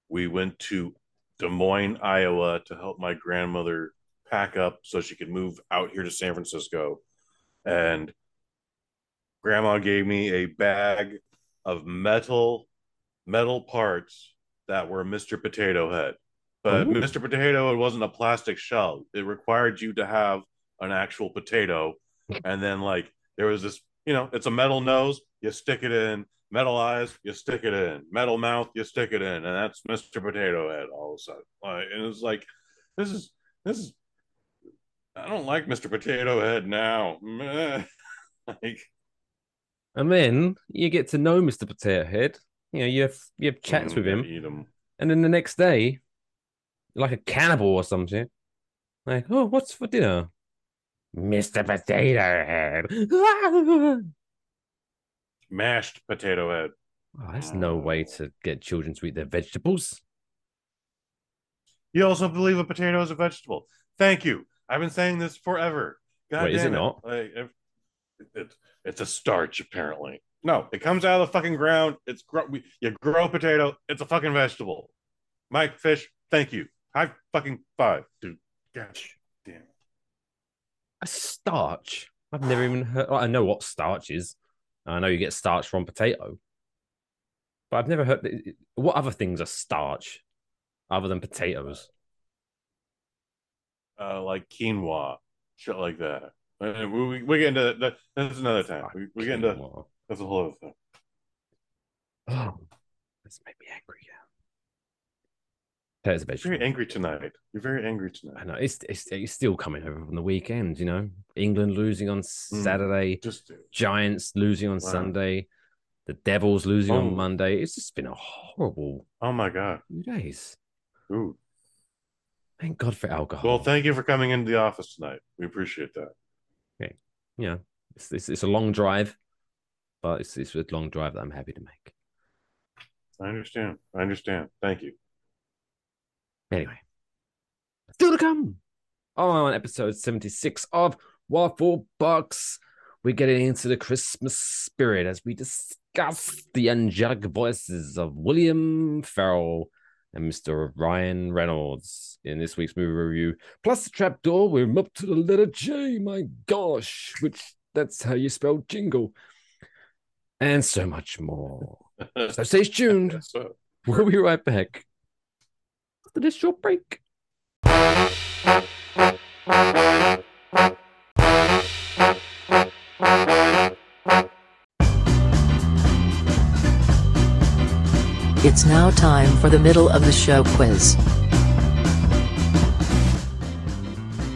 Speaker 1: We went to Des Moines, Iowa to help my grandmother pack up so she could move out here to San Francisco. And grandma gave me a bag of metal metal parts that were Mr. Potato Head. But
Speaker 3: Ooh.
Speaker 1: Mr. Potato Head wasn't a plastic shell. It required you to have an actual potato. And then like there was this, you know, it's a metal nose, you stick it in, metal eyes, you stick it in, metal mouth, you stick it in, and that's Mr. Potato Head all of a sudden. Like, and it's like, this is this is I don't like Mr. Potato Head now. Like
Speaker 3: And then you get to know Mr. Potato Head. You know, you have you have chats
Speaker 1: mm,
Speaker 3: with him, and then the next day, like a cannibal or something. Like, oh, what's for dinner? Mr. Potato Head.
Speaker 1: Mashed potato head.
Speaker 3: Oh, there's no way to get children to eat their vegetables.
Speaker 1: You also believe a potato is a vegetable. Thank you. I've been saying this forever. God
Speaker 3: Wait, is
Speaker 1: damn
Speaker 3: it not?
Speaker 1: Like, it- it's a starch, apparently. No, it comes out of the fucking ground. It's gro- we, you grow a potato. It's a fucking vegetable. Mike Fish, thank you. High fucking five, dude. Gosh, damn.
Speaker 3: A starch? I've never even heard. I know what starch is. I know you get starch from potato, but I've never heard. What other things are starch other than potatoes?
Speaker 1: Uh, like quinoa, shit like that. Uh, we, we, we get into that. That's another time. We, we get into
Speaker 3: Quinoa.
Speaker 1: That's a whole other thing.
Speaker 3: Oh, that's made me angry. Yeah. Potatoes are
Speaker 1: You're very angry tonight. You're very angry tonight.
Speaker 3: I know it's, it's it's still coming over from the weekend. You know, England losing on mm, Saturday,
Speaker 1: Just
Speaker 3: Giants losing on
Speaker 1: Wow.
Speaker 3: Sunday, the Devils losing
Speaker 1: Oh.
Speaker 3: on Monday. It's just been a horrible
Speaker 1: oh my god.
Speaker 3: few days.
Speaker 1: Ooh.
Speaker 3: Thank God for alcohol.
Speaker 1: Well, thank you for coming into the office tonight. We appreciate that.
Speaker 3: yeah, it's, it's it's a long drive, but it's it's a long drive that I'm happy to make.
Speaker 1: I understand. I understand. Thank you.
Speaker 3: Anyway, still to come on episode 76 of Waffle Box. We're getting into the Christmas spirit as we discuss the angelic voices of William Ferrell and Mr. Ryan Reynolds in this week's movie review. Plus the trapdoor, we're up to the letter J, my gosh, which that's how you spell jingle. And so much more. So stay tuned.
Speaker 1: So,
Speaker 3: We'll be right back after this short break.
Speaker 6: It's now time for the middle of the show quiz.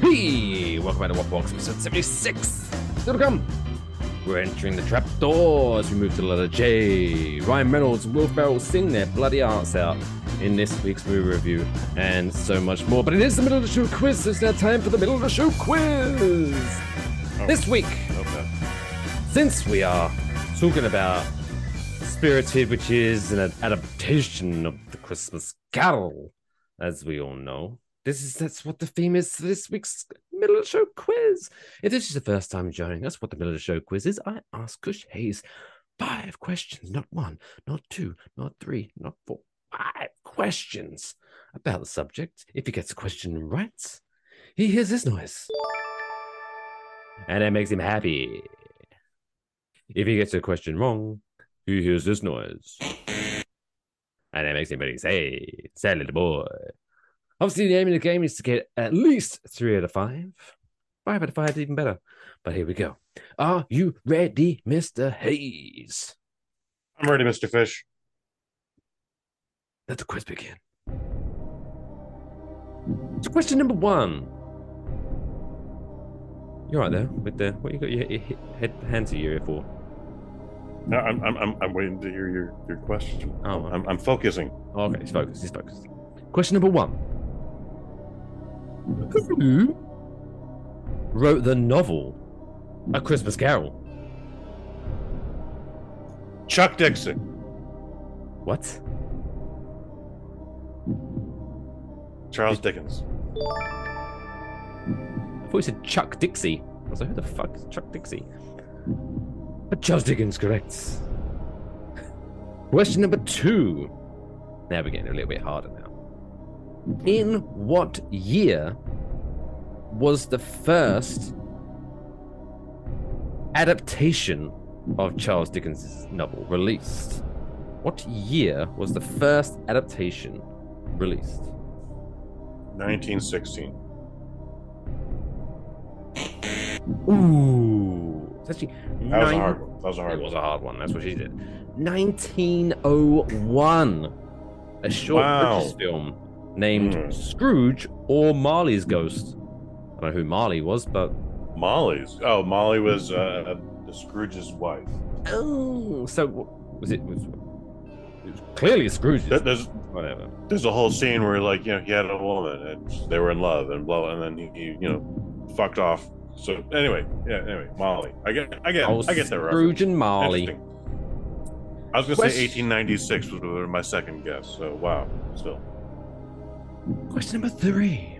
Speaker 3: Hey, welcome back to Waffle Box episode 76. Still to come. We're entering the trapdoor as we move to the letter J. Ryan Reynolds and Will Ferrell sing their bloody arts out in this week's movie review and so much more. But it is the middle of the show quiz, so it's now time for the middle of the show quiz. Oh. This week,
Speaker 1: okay.
Speaker 3: since we are talking about Spirited, which is an adaptation of the Christmas Carol, as we all know, this is that's what the theme is for this week's middle of the show quiz. If this is the first time joining us, what the middle of the show quiz is, I ask Kush Hayes five questions, not one, not two, not three, not four, five questions about the subject. If he gets a question right, he hears this noise. And that makes him happy. If he gets a question wrong, he hears this noise. And that makes him very sad, sad little boy. Obviously, the aim of the game is to get at least three out of five. Five out of five is even better. But here we go. Are you ready, Mr. Hayes?
Speaker 1: I'm ready, Mr. Fish.
Speaker 3: Let the quiz begin. So question number one. You're right there with the what you got your, your head hands to your ear for?
Speaker 1: No, I'm, I'm, I'm, I'm waiting to hear your, your question.
Speaker 3: Oh,
Speaker 1: I'm, I'm focusing.
Speaker 3: Okay, he's focused. He's focused. Question number one. Who wrote the novel A Christmas Carol?
Speaker 1: Chuck Dixon.
Speaker 3: What?
Speaker 1: Charles Dickens.
Speaker 3: I thought you said Chuck Dixie. I was like, who the fuck is Chuck Dixie? But Charles Dickens, correct. Question number two. Now we're getting a little bit harder now. In what year was the first adaptation of Charles Dickens' novel released? What year was the first adaptation released?
Speaker 1: 1916.
Speaker 3: Ooh. It's actually
Speaker 1: That was a hard one. That was a hard
Speaker 3: It was
Speaker 1: one.
Speaker 3: a hard one. That's what she did. 1901. A short
Speaker 1: Wow.
Speaker 3: British film named
Speaker 1: Hmm.
Speaker 3: Scrooge or Marley's Ghost. I don't know who Marley was, but
Speaker 1: Molly's. Oh, Molly was uh, Scrooge's wife.
Speaker 3: oh, so was it? Was, it was clearly Scrooge's.
Speaker 1: There- There's
Speaker 3: Whatever.
Speaker 1: there's a whole scene where like you know he had a woman and they were in love and blah, and then he, he you know fucked off. So anyway, yeah. Anyway, Molly. I get I get
Speaker 3: Oh,
Speaker 1: I get that.
Speaker 3: Scrooge and Marley.
Speaker 1: Interesting. I was gonna say 1896 was my second guess. So wow, still.
Speaker 3: Question number three.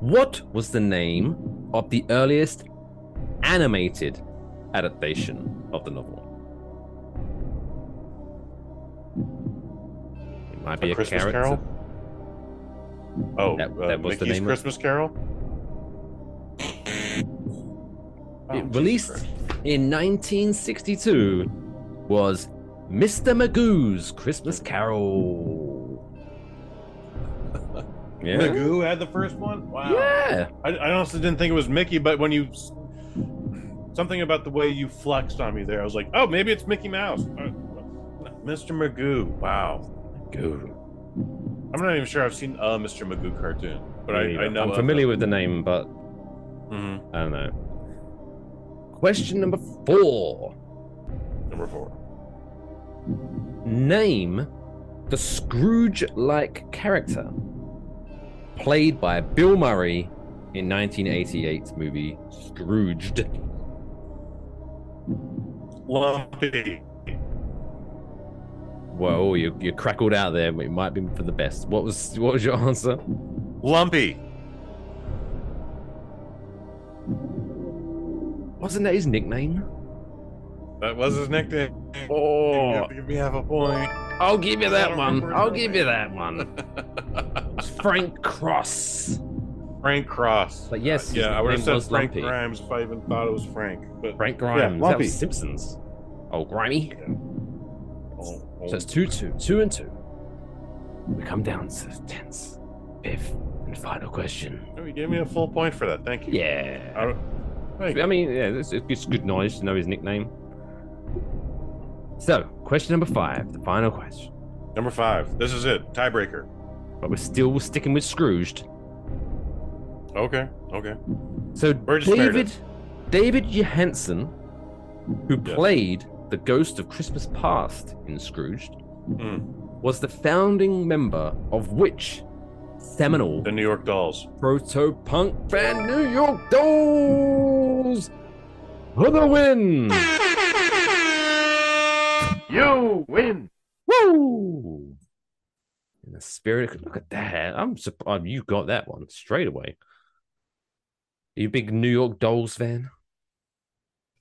Speaker 3: What was the name of the earliest animated adaptation of the novel? It might be
Speaker 1: A
Speaker 3: a,
Speaker 1: Christmas
Speaker 3: character.
Speaker 1: Carol? Oh,
Speaker 3: That-
Speaker 1: uh,
Speaker 3: that was the
Speaker 1: Mickey's
Speaker 3: name of-
Speaker 1: Christmas Carol. Oh,
Speaker 3: It
Speaker 1: Jesus
Speaker 3: released
Speaker 1: Christ.
Speaker 3: in 1962 was Mr. Magoo's Christmas Carol. Yeah.
Speaker 1: Magoo had the first one. Wow.
Speaker 3: Yeah.
Speaker 1: I, I honestly didn't think it was Mickey, but when you something about the way you flexed on me there, I was like, oh, maybe it's Mickey Mouse. Uh, Mr. Magoo. Wow.
Speaker 3: Magoo.
Speaker 1: I'm not even sure I've seen a Mr. Magoo cartoon, but I, I know
Speaker 3: I'm familiar
Speaker 1: them.
Speaker 3: with the name, but
Speaker 1: Mhm.
Speaker 3: I don't know. Question number four.
Speaker 1: Number four.
Speaker 3: Name the Scrooge like character played by Bill Murray in 1988's movie Scrooged.
Speaker 1: Lumpy.
Speaker 3: Whoa, you, you crackled out there, it might be for the best. What was what was your answer?
Speaker 1: Lumpy.
Speaker 3: Wasn't that his nickname?
Speaker 1: That was his nickname. You
Speaker 3: Oh,
Speaker 1: have to give me half a point.
Speaker 3: I'll give you that one. I'll give you that one. Frank Cross.
Speaker 1: Frank Cross.
Speaker 3: But yes,
Speaker 1: uh,
Speaker 3: yeah,
Speaker 1: I would have said Frank
Speaker 3: Lumpy.
Speaker 1: Grimes if I even thought it was Frank. But
Speaker 3: Frank Grimes. that
Speaker 1: Lumpy.
Speaker 3: was Simpsons. Oh, grimy.
Speaker 1: oh, oh.
Speaker 3: So it's oh. two, two, two, and two. We come down to the tense, fifth, and final question.
Speaker 1: Oh, you gave me a full point for that. Thank you.
Speaker 3: Yeah.
Speaker 1: I
Speaker 3: I mean, yeah, it's, it's good knowledge to know his nickname. So, question number five, the final question.
Speaker 1: Number five. This is it. Tiebreaker.
Speaker 3: But we're still sticking with Scrooged.
Speaker 1: Okay. Okay.
Speaker 3: So
Speaker 1: Burgess
Speaker 3: David
Speaker 1: Meredith.
Speaker 3: David Johansen, who played the ghost of Christmas Past in Scrooged,
Speaker 1: Hmm.
Speaker 3: was the founding member of which seminal
Speaker 1: The New York Dolls.
Speaker 3: proto punk band New York Dolls for the win.
Speaker 5: You win.
Speaker 3: Woo! In the spirit, of, look at that. I'm surprised you got that one straight away. Are you a big New York Dolls fan?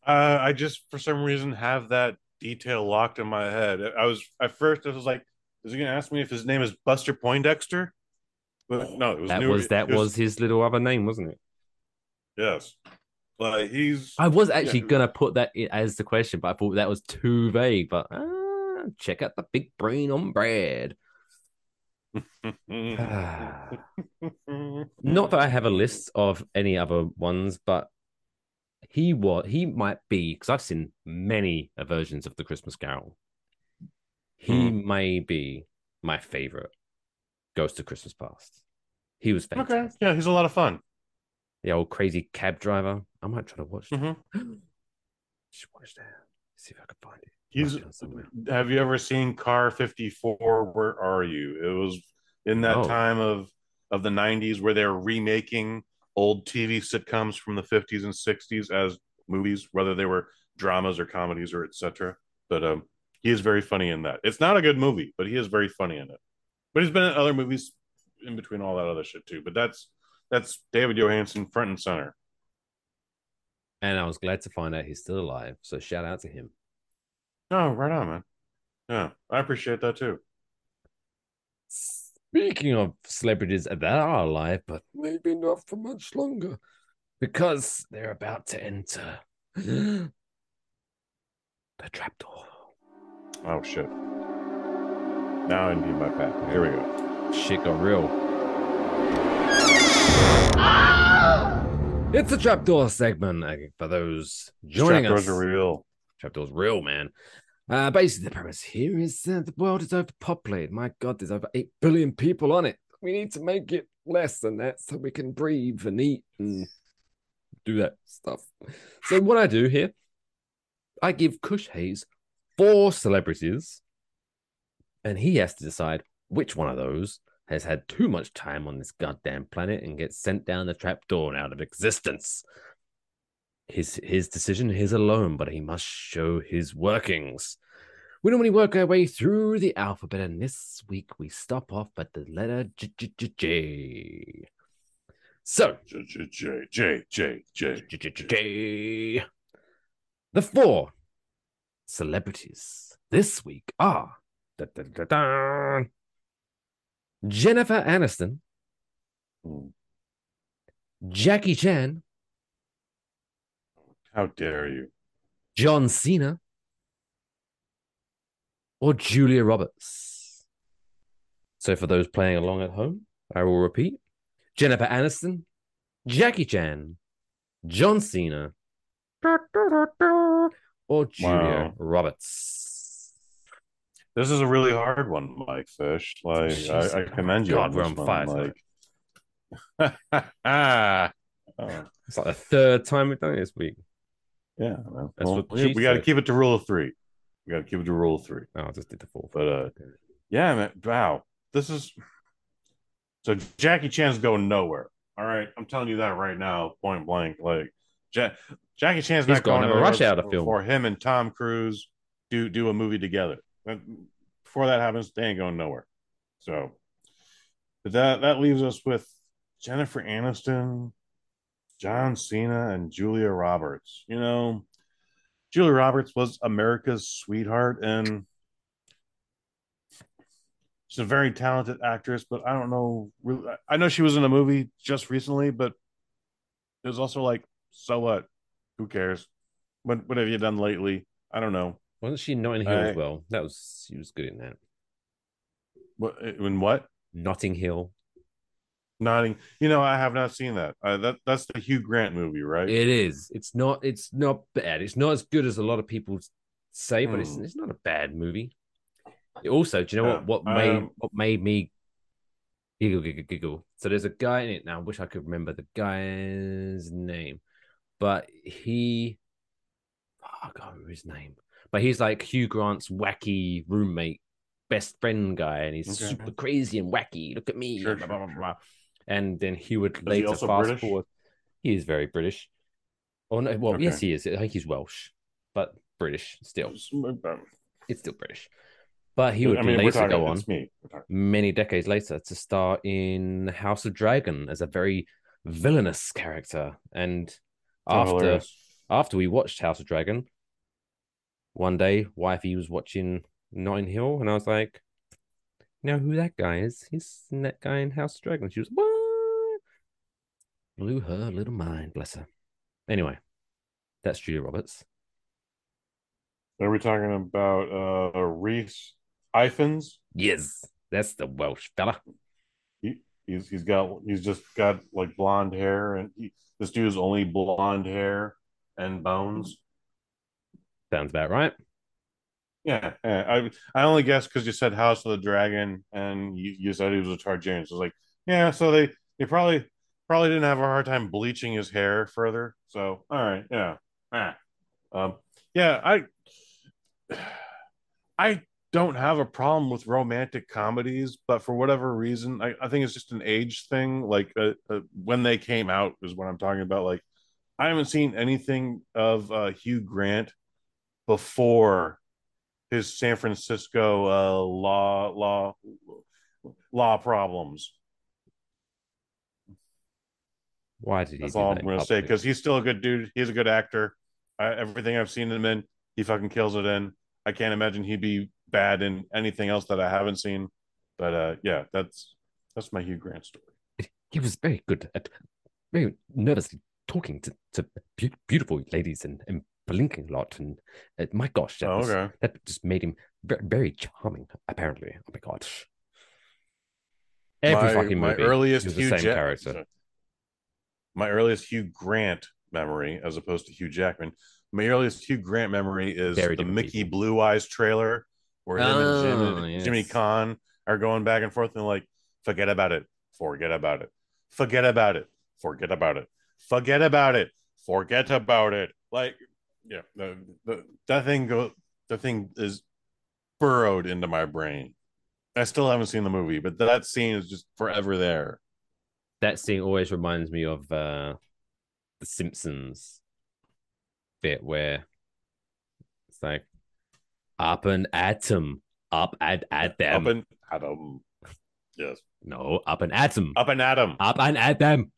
Speaker 1: Uh, I just for some reason have that detail locked in my head. I was at first I was like, is he gonna ask me if his name is Buster Poindexter? But no, it was
Speaker 3: That
Speaker 1: New-
Speaker 3: was that
Speaker 1: it
Speaker 3: was his little other name, wasn't it?
Speaker 1: yes. Like he's
Speaker 3: I was actually
Speaker 1: Yeah.
Speaker 3: gonna put that as the question, but I thought that was too vague. But uh, check out the big brain on Brad. Not that I have a list of any other ones, but he was he might be because I've seen many versions of the Christmas Carol. He may be my favorite Ghost of Christmas Past. He was fantastic.
Speaker 1: okay. Yeah, he's a lot of fun.
Speaker 3: The old crazy cab driver. I might try to watch. that.
Speaker 1: Mhm.
Speaker 3: Should watch that. See if I can find it.
Speaker 1: He's.
Speaker 3: Might be on somewhere.
Speaker 1: Have you ever seen Car Fifty Four? Where are you? It was in that
Speaker 3: Oh.
Speaker 1: time of of the '90s where they're remaking old TV sitcoms from the '50s and '60s as movies, whether they were dramas or comedies or etc. But um, he is very funny in that. It's not a good movie, but he is very funny in it. But he's been in other movies in between all that other shit too. But that's that's David Johansen front and center.
Speaker 3: And I was glad to find out he's still alive. So shout out to him.
Speaker 1: Oh, right on, man. Yeah, I appreciate that too.
Speaker 3: Speaking of celebrities that are alive, but maybe not for much longer, because they're about to enter the trapdoor.
Speaker 1: Oh shit. Now I need my pack. Here we go.
Speaker 3: Shit got real. It's the trapdoor segment uh, for those joining
Speaker 1: Trapdoors
Speaker 3: us.
Speaker 1: are real.
Speaker 3: Trapdoor's real, man. Uh, basically, the premise here is that the world is overpopulated. My God, there's over 8 billion people on it. We need to make it less than that so we can breathe and eat and do that stuff. So, what I do here, I give Kush Hayes four celebrities, and he has to decide which one of those has had too much time on this goddamn planet and gets sent down the trapdoor and out of existence his his decision his alone but he must show his workings We normally work our way through the alphabet, and this week we stop off at the letter J. J, J, J. So,
Speaker 1: J J J J J J.
Speaker 3: J, J, J, J. the four celebrities this week are da, da, da, da, Jennifer Aniston,
Speaker 1: Hmm.
Speaker 3: Jackie Chan,
Speaker 1: How dare you?
Speaker 3: John Cena, or Julia Roberts. So, for those playing along at home, I will repeat Jennifer Aniston, Jackie Chan, John Cena, or Julia
Speaker 1: Wow.
Speaker 3: Roberts.
Speaker 1: This is a really hard one, Mike Fish. Like. I, I commend you
Speaker 3: God, we're on fire.
Speaker 1: Like, ah, oh,
Speaker 3: It's like the third time we've done it this week.
Speaker 1: yeah. Well,
Speaker 3: That's what
Speaker 1: we, we got to keep it to rule of three. We got to keep it to rule of three.
Speaker 3: Oh, I just did the fourth.
Speaker 1: But uh, yeah, man. Wow, this is so Jackie Chan's going nowhere. All right, I'm telling you that right now, point blank. Like ja- Jackie Chan's
Speaker 3: He's
Speaker 1: not going nowhere
Speaker 3: Rush Hour film.
Speaker 1: for him and Tom Cruise do do a movie together. But Before that happens, they ain't going nowhere. So, that that leaves us with Jennifer Aniston, John Cena, and Julia Roberts. You know, Julia Roberts was America's sweetheart, and she's a very talented actress. But I don't know. Really, I know she was in a movie just recently, but it was also like, so what? Who cares? What what have you done lately? I don't know.
Speaker 3: Wasn't she in Notting Hill as well? That was she was good in that.
Speaker 1: What in what?
Speaker 3: Notting Hill.
Speaker 1: Notting. You know, I have not seen that. Uh, that that's the Hugh Grant movie, right?
Speaker 3: It is. It's not. It's not bad. It's not as good as a lot of people say, but it's
Speaker 1: Hmm.
Speaker 3: it's not a bad movie. Also, do you know what? What made
Speaker 1: um,
Speaker 3: what made me giggle giggle giggle? So there's a guy in it now. I wish I could remember the guy's name, but he. Oh, I can't remember his name, but he's like Hugh Grant's wacky roommate, best friend guy, and he's
Speaker 1: Okay.
Speaker 3: super crazy and wacky. Look at me,
Speaker 1: Sure,
Speaker 3: blah, blah, blah, and then he would
Speaker 1: he
Speaker 3: later
Speaker 1: also
Speaker 3: fast
Speaker 1: British?
Speaker 3: forward. He is very British. Oh no, well,
Speaker 1: Okay.
Speaker 3: yes, he is. I think he's Welsh, but British still. It's uh, still British. But he would
Speaker 1: I mean,
Speaker 3: later go on
Speaker 1: It's me. We're talking.
Speaker 3: many decades later to star in House of Dragon as a very villainous character. And
Speaker 1: So
Speaker 3: after
Speaker 1: hilarious.
Speaker 3: after we watched House of Dragon, one day wifey was watching Notting Hill, and I was like, "You know who that guy is? He's that guy in House of Dragon." She was what? Blew her little mind, bless her. Anyway, that's Julia Roberts.
Speaker 1: Are we talking about uh Rhys Ifans?
Speaker 3: Yes, that's the Welsh fella.
Speaker 1: He, he's he's got he's just got like blonde hair, and he, this dude's only blonde hair and bones.
Speaker 3: Sounds about right.
Speaker 1: Yeah, yeah. I I only guessed because you said House of the Dragon, and you, you said he was a Targaryen. So I was like, yeah. So they they probably probably didn't have a hard time bleaching his hair further. So all right, yeah, ah. um, yeah. I I don't have a problem with romantic comedies, but for whatever reason, I, I think it's just an age thing. Like uh, uh, when they came out is what I'm talking about. Like I haven't seen anything of uh, Hugh Grant before his San Francisco uh, law law law problems.
Speaker 3: Why did he?
Speaker 1: That's all
Speaker 3: that
Speaker 1: I'm going to say because he's still a good dude. He's a good actor. I, everything I've seen him in, he fucking kills it in. I can't imagine he'd be bad in anything else that I haven't seen. But uh, yeah, that's that's my Hugh Grant story.
Speaker 3: he was very good at very nervously talking to, to beau- beautiful ladies and, and blinking a lot. And uh, my gosh, that,
Speaker 1: Oh,
Speaker 3: was-
Speaker 1: okay.
Speaker 3: that just made him very, very charming, apparently. Oh my gosh. Every
Speaker 1: my,
Speaker 3: fucking
Speaker 1: my
Speaker 3: movie,
Speaker 1: earliest
Speaker 3: he was the same
Speaker 1: Jack-
Speaker 3: character.
Speaker 1: My earliest Hugh Grant memory, as opposed to Hugh Jackman, my earliest Hugh Grant memory is
Speaker 3: Very
Speaker 1: the Mickey
Speaker 3: people.
Speaker 1: Blue Eyes trailer, where him and, Jim,
Speaker 3: Oh,
Speaker 1: and Jimmy
Speaker 3: yes.
Speaker 1: Caan are going back and forth and like, forget about it, forget about it, forget about it, forget about it, forget about it, forget about it. Like, yeah, the, the that thing go, the thing is burrowed into my brain. I still haven't seen the movie, but that scene is just forever there.
Speaker 3: That scene always reminds me of uh, the Simpsons bit where it's like, Up and atom. Up and at them.
Speaker 1: Up and Adam. Yes.
Speaker 3: no, up and atom.
Speaker 1: Up and Adam.
Speaker 3: Up and at them.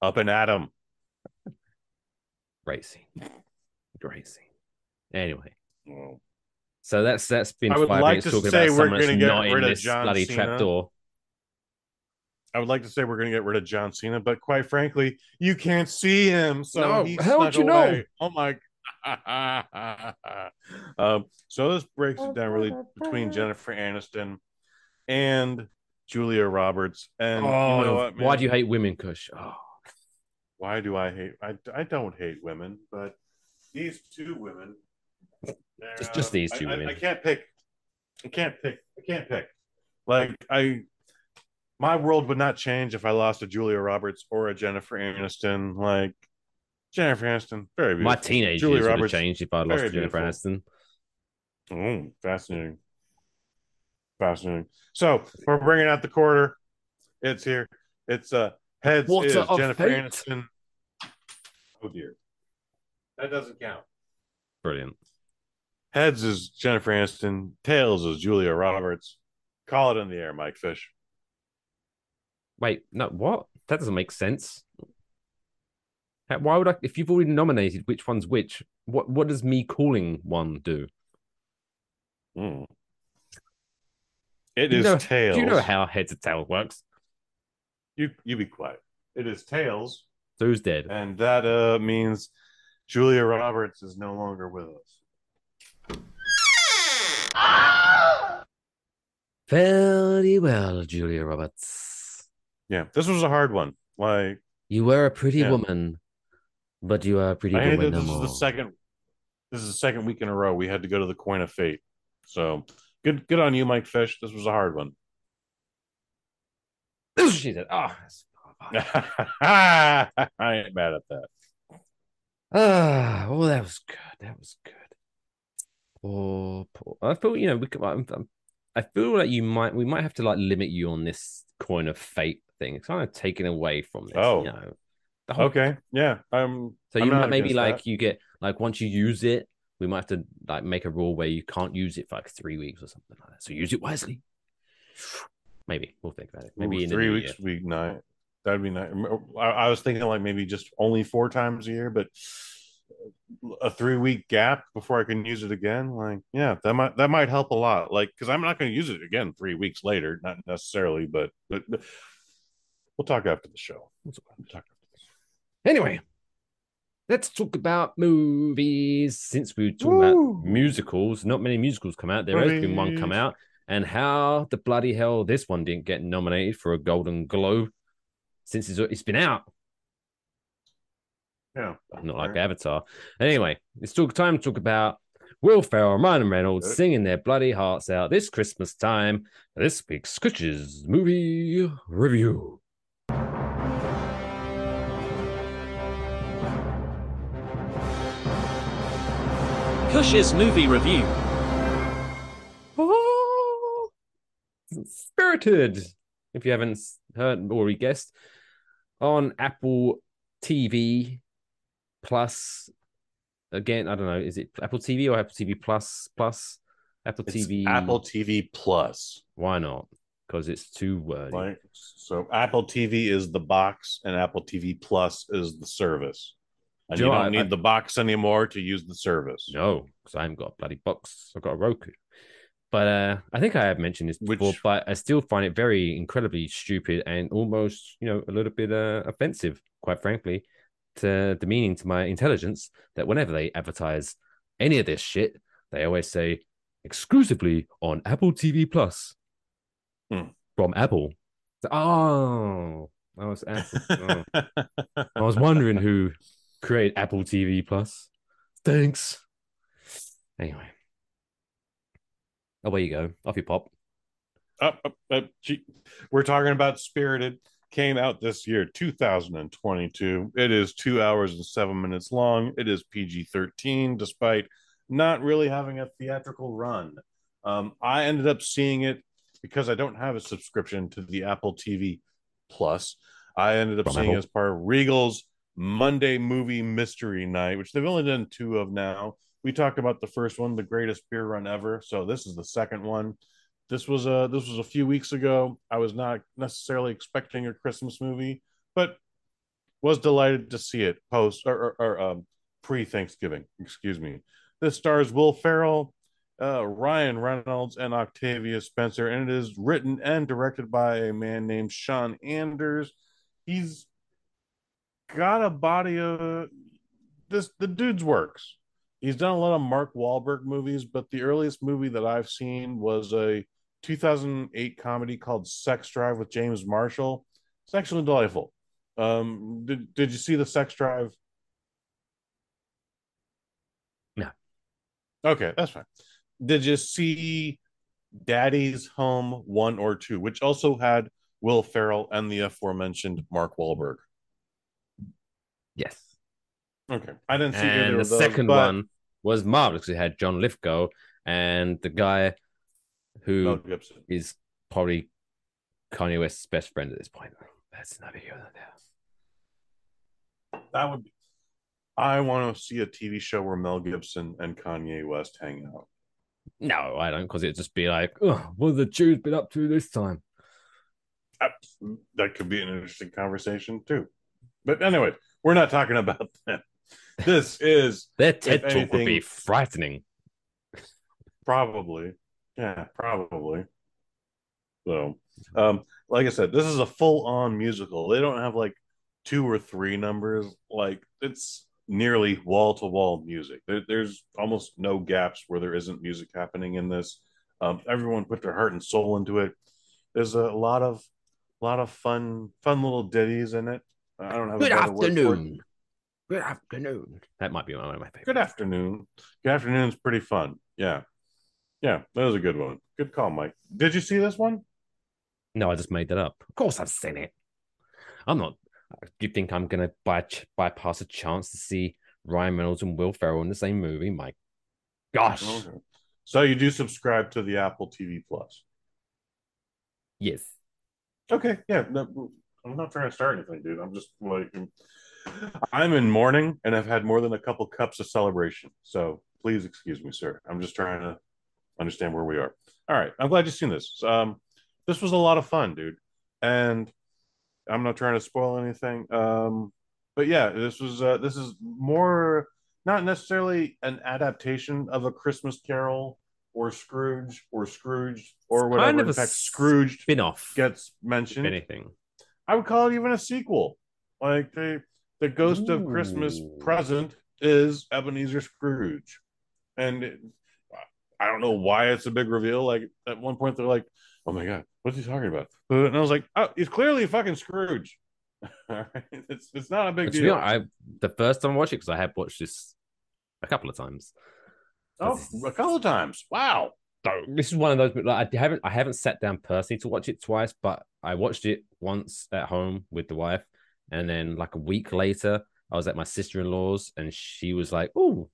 Speaker 1: Up and Adam.
Speaker 3: Great scene. Great scene. Anyway,
Speaker 1: Oh.
Speaker 3: so that's that's been
Speaker 1: I would
Speaker 3: five
Speaker 1: like
Speaker 3: minutes
Speaker 1: to
Speaker 3: talking
Speaker 1: say
Speaker 3: about
Speaker 1: we're
Speaker 3: someone that's
Speaker 1: gonna get
Speaker 3: not in
Speaker 1: rid of
Speaker 3: this
Speaker 1: John
Speaker 3: bloody
Speaker 1: Cena.
Speaker 3: trapdoor.
Speaker 1: I would like to say we're going to get rid of John Cena, but quite frankly, you can't see him. So
Speaker 3: No,
Speaker 1: he
Speaker 3: how would
Speaker 1: snuck
Speaker 3: you know?
Speaker 1: Oh my! um, so this breaks it down really between Jennifer Aniston and Julia Roberts. And
Speaker 3: oh,
Speaker 1: you know what?
Speaker 3: why do you hate women, Kush? Oh,
Speaker 1: Why do I hate? I, I don't hate women, but these two women. they're,
Speaker 3: Just- just these two
Speaker 1: I, I-
Speaker 3: women.
Speaker 1: I can't pick. I can't pick. I can't pick. Like I, my world would not change if I lost a Julia Roberts or a Jennifer Aniston. Like Jennifer Aniston, very beautiful.
Speaker 3: my teenage
Speaker 1: Julia
Speaker 3: years would have changed if I lost Jennifer. Aniston.
Speaker 1: Mm, fascinating. Fascinating. So we're bringing out the quarter. It's here. It's uh heads
Speaker 3: Water
Speaker 1: is Jennifer
Speaker 3: fate.
Speaker 1: Aniston. Oh dear, that doesn't count.
Speaker 3: Brilliant.
Speaker 1: Heads is Jennifer Aniston. Tails is Julia Roberts. Call it in the air, Mike Fish.
Speaker 3: Wait, no, what? That doesn't make sense. Why would I? If you've already nominated which one's which, what what does me calling one do?
Speaker 1: Mm. It
Speaker 3: Do
Speaker 1: is
Speaker 3: know-
Speaker 1: Tails.
Speaker 3: Do you know how heads or tails works?
Speaker 1: You you be quiet. It is Tails,
Speaker 3: Who's dead?
Speaker 1: and that uh means Julia Roberts is no longer with us.
Speaker 3: Very well, Julia Roberts.
Speaker 1: Yeah, this was a hard one. Like
Speaker 3: You were a pretty
Speaker 1: Yeah.
Speaker 3: woman, but you are a pretty
Speaker 1: I
Speaker 3: woman
Speaker 1: that
Speaker 3: no
Speaker 1: this is the second. This is the second week in a row we had to go to the coin of fate. So good, good on you, Mike Fish. This was a hard one.
Speaker 3: this is she said, "Ah,
Speaker 1: I ain't mad at that.
Speaker 3: ah, oh, that was good. That was good." Poor, poor. I feel you know we could. I'm, I'm- I feel like you might. We might have to like limit you on this coin of fate thing. It's kind of taken away from this.
Speaker 1: Oh.
Speaker 3: you know. The whole
Speaker 1: Okay, yeah. I'm.
Speaker 3: So
Speaker 1: I'm
Speaker 3: you might maybe like
Speaker 1: that.
Speaker 3: you get like once you use it, we might have to like make a rule where you can't use it for like three weeks or something like that. So use it wisely. Maybe we'll think about it. Maybe
Speaker 1: Ooh,
Speaker 3: in
Speaker 1: three weeks
Speaker 3: year.
Speaker 1: be nice. That'd be nice. Oh, I, I was thinking like maybe just only four times a year, but a three week gap before I can use it again. Like, yeah, that might that might help a lot. Like, because I'm not going to use it again three weeks later, not necessarily, but, but but we'll talk after the show. We'll talk after this.
Speaker 3: Anyway, let's talk about movies. Since we were talking about musicals, not many musicals come out. There has been one come out, and how the bloody hell this one didn't get nominated for a Golden Globe since it's, it's been out.
Speaker 1: Yeah,
Speaker 3: not like
Speaker 1: Fair.
Speaker 3: Avatar. Anyway, it's talk time to talk about Will Ferrell, and Ryan Reynolds
Speaker 1: Good.
Speaker 3: singing their bloody hearts out this Christmas time. This week's Scritches movie review.
Speaker 2: Kush's movie review.
Speaker 3: Oh, Spirited. If you haven't heard or guessed, on Apple TV Plus. Again, I don't know. Is it Apple TV or Apple TV Plus? Plus Apple
Speaker 1: it's
Speaker 3: TV.
Speaker 1: Apple TV Plus.
Speaker 3: Why not? Because it's too wordy.
Speaker 1: Right. So Apple TV is the box, and Apple TV Plus is the service. And
Speaker 3: Do
Speaker 1: you
Speaker 3: you
Speaker 1: don't
Speaker 3: I-
Speaker 1: need
Speaker 3: I-
Speaker 1: the box anymore to use the service.
Speaker 3: No, because I haven't got a bloody box. I've got a Roku. But uh, I think I have mentioned this before,
Speaker 1: Which-
Speaker 3: but I still find it very incredibly stupid and almost, you know, a little bit uh, offensive, quite frankly, to demeaning to my intelligence that whenever they advertise any of this shit, they always say exclusively on Apple TV Plus
Speaker 1: Hmm.
Speaker 3: from Apple. Oh, I was Apple. oh. I was wondering who created Apple TV Plus. Thanks. Anyway. Away you go. Off you pop.
Speaker 1: Up, up, up. We're talking about Spirited. Came out this year, 2022. It is two hours and seven minutes long. It is PG 13, despite not really having a theatrical run. Um, I ended up seeing it because I don't have a subscription to the Apple TV Plus. I ended up
Speaker 3: From
Speaker 1: seeing it
Speaker 3: Apple.
Speaker 1: as part of Regal's Monday movie mystery night, which they've only done two of now. We talked about the first one, the greatest beer run ever. So this is the second one. This was a this was a few weeks ago. I was not necessarily expecting a Christmas movie, but was delighted to see it post or, or, or um, pre Thanksgiving. Excuse me. This stars Will Ferrell, uh, Ryan Reynolds, and Octavia Spencer, and it is written and directed by a man named Sean Anders. He's got a body of this. The dude's works. He's done a lot of Mark Wahlberg movies, but the earliest movie that I've seen was a 2008 comedy called Sex Drive with James Marshall. It's actually delightful. Um, did did you see the Sex Drive?
Speaker 3: No.
Speaker 1: Okay, that's fine. Did you see Daddy's Home one or two, which also had Will Ferrell and the aforementioned Mark Wahlberg?
Speaker 3: Yes.
Speaker 1: Okay, I didn't see
Speaker 3: And
Speaker 1: either
Speaker 3: the
Speaker 1: of those.
Speaker 3: second
Speaker 1: but
Speaker 3: one was marvelous because it had John Lithgow and the guy who
Speaker 1: Mel Gibson.
Speaker 3: is probably Kanye West's best friend at this point. That's neither here nor there.
Speaker 1: That would be. I want to see a TV show where Mel Gibson and Kanye West hang out.
Speaker 3: No, I don't, because it'd just be like, oh, what have the Jews been up to this time?
Speaker 1: That- That could be an interesting conversation too. But anyway, we're not talking about that. This is
Speaker 3: Their TED talk would be frightening.
Speaker 1: probably, yeah, probably. So, um, like I said, this is a full-on musical. They don't have like two or three numbers. Like it's nearly wall-to-wall music. There, there's almost no gaps where there isn't music happening in this. Um, everyone put their heart and soul into it. There's a lot of, lot of fun, fun little ditties in it. I don't have a
Speaker 3: Good
Speaker 1: better word for it.
Speaker 3: afternoon. Good afternoon. That might be one of my favorites.
Speaker 1: Good afternoon. Good afternoon afternoon's pretty fun. Yeah. Yeah, that was a good one. Good call, Mike. Did you see this one?
Speaker 3: No, I just made that up. Of course, I've seen it. I'm not. Do you think I'm gonna by, bypass a chance to see Ryan Reynolds and Will Ferrell in the same movie? My gosh,
Speaker 1: Okay. So you do subscribe to the Apple TV Plus.
Speaker 3: yes.
Speaker 1: Okay, yeah. No, I'm not trying to start anything, dude. I'm just like I'm in mourning and I've had more than a couple cups of celebration. So please excuse me, sir. I'm just trying to understand where we are. All right. I'm glad you've seen this. Um, this was a lot of fun, dude. And I'm not trying to spoil anything. Um, but yeah, this was uh, this is more not necessarily an adaptation of a Christmas Carol or Scrooge or Scrooge or whatever.
Speaker 3: kind of
Speaker 1: In
Speaker 3: a
Speaker 1: fact, Scrooge
Speaker 3: Spin-off,
Speaker 1: gets
Speaker 3: if
Speaker 1: mentioned.
Speaker 3: anything.
Speaker 1: I would call it even a sequel. Like the the Ghost of Christmas Present is Ebenezer Scrooge, and it, I don't know why it's a big reveal. Like at one point they're like, "Oh my god, what's he talking about?" And I was like, "Oh, he's clearly fucking Scrooge." All right, it's it's not a big
Speaker 3: But
Speaker 1: deal.
Speaker 3: honest, I the first time I watched it because I have watched this a couple of times.
Speaker 1: oh, a couple of times. Wow.
Speaker 3: This is one of those. Like, I haven't I haven't sat down personally to watch it twice, but I watched it once at home with the wife, and then like a week later, I was at my sister in law's, and she was like, "Oh,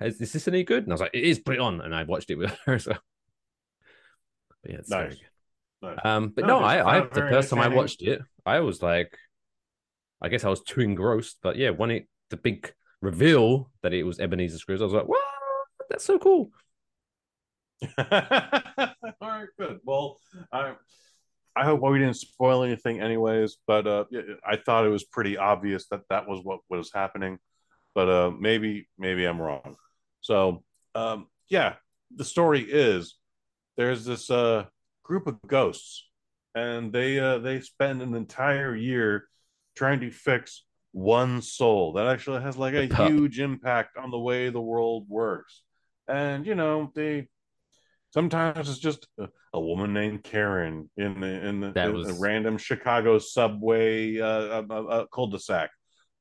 Speaker 3: is, is this any good?" And I was like, "It is. Put it on." And I watched it with her. So, but yeah, it's very
Speaker 1: Nice.
Speaker 3: good.
Speaker 1: Nice.
Speaker 3: Um, but
Speaker 1: No,
Speaker 3: no, I, I the first time I watched it, I was like, I guess I was too engrossed. But yeah, when it the big reveal that it was Ebenezer Scrooge, I was like, "What? That's so cool."
Speaker 1: All right, good. Well, I I hope we didn't spoil anything, anyways. But uh, I thought it was pretty obvious that that was what was happening. But uh, maybe maybe I'm wrong. So um, yeah, the story is there's this uh, group of ghosts, and they uh, they spend an entire year trying to fix one soul that actually has like a huge impact on the way the world works. And you know they sometimes it's just a, a woman named Karen in the in the in
Speaker 3: was-
Speaker 1: a random Chicago subway uh, uh, uh, cul-de-sac,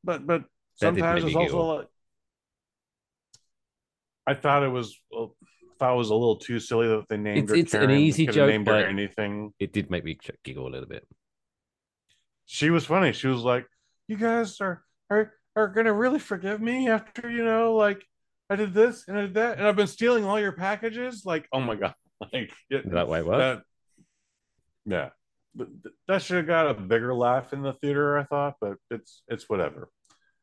Speaker 1: but but sometimes it's also like I thought it was uh, thought it was a little too silly that they named
Speaker 3: It's-
Speaker 1: her.
Speaker 3: it's an easy joke, but-
Speaker 1: anything.
Speaker 3: It did make me giggle a little bit.
Speaker 1: She was funny. She was like, "You guys are are are gonna really forgive me after you know like." I did this and I did that, and I've been stealing all your packages. Like, oh my god! Like, it,
Speaker 3: That way, what?
Speaker 1: that yeah Th- th- that should have got a bigger laugh in the theater i thought but it's it's whatever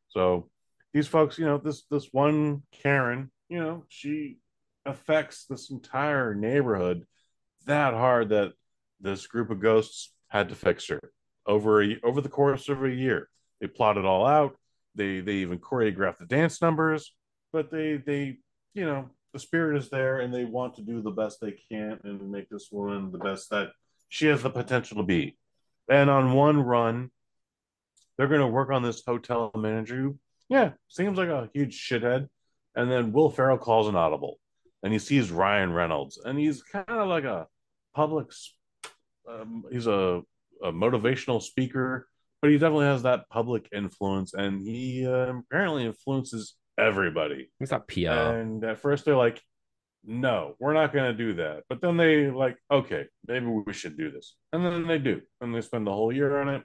Speaker 1: so these folks, you know, this this one Karen, you know, she affects this entire neighborhood that hard that this group of ghosts had to fix her over a, over the course of a year. They plotted it all out. They they even choreographed the dance numbers, but they they you know the spirit is there and they want to do the best they can and make this woman the best that she has the potential to be. And on one run, they're going to work on this hotel manager who, yeah, seems like a huge shithead. And then Will Ferrell calls an audible and he sees Ryan Reynolds and he's kind of like a public, um, he's a, a motivational speaker, but he definitely has that public influence and he uh, apparently influences everybody.
Speaker 3: It's not PR.
Speaker 1: And at first they're like, no, we're not going to do that. But then they like, okay, maybe we should do this. And then they do. And they spend the whole year on it.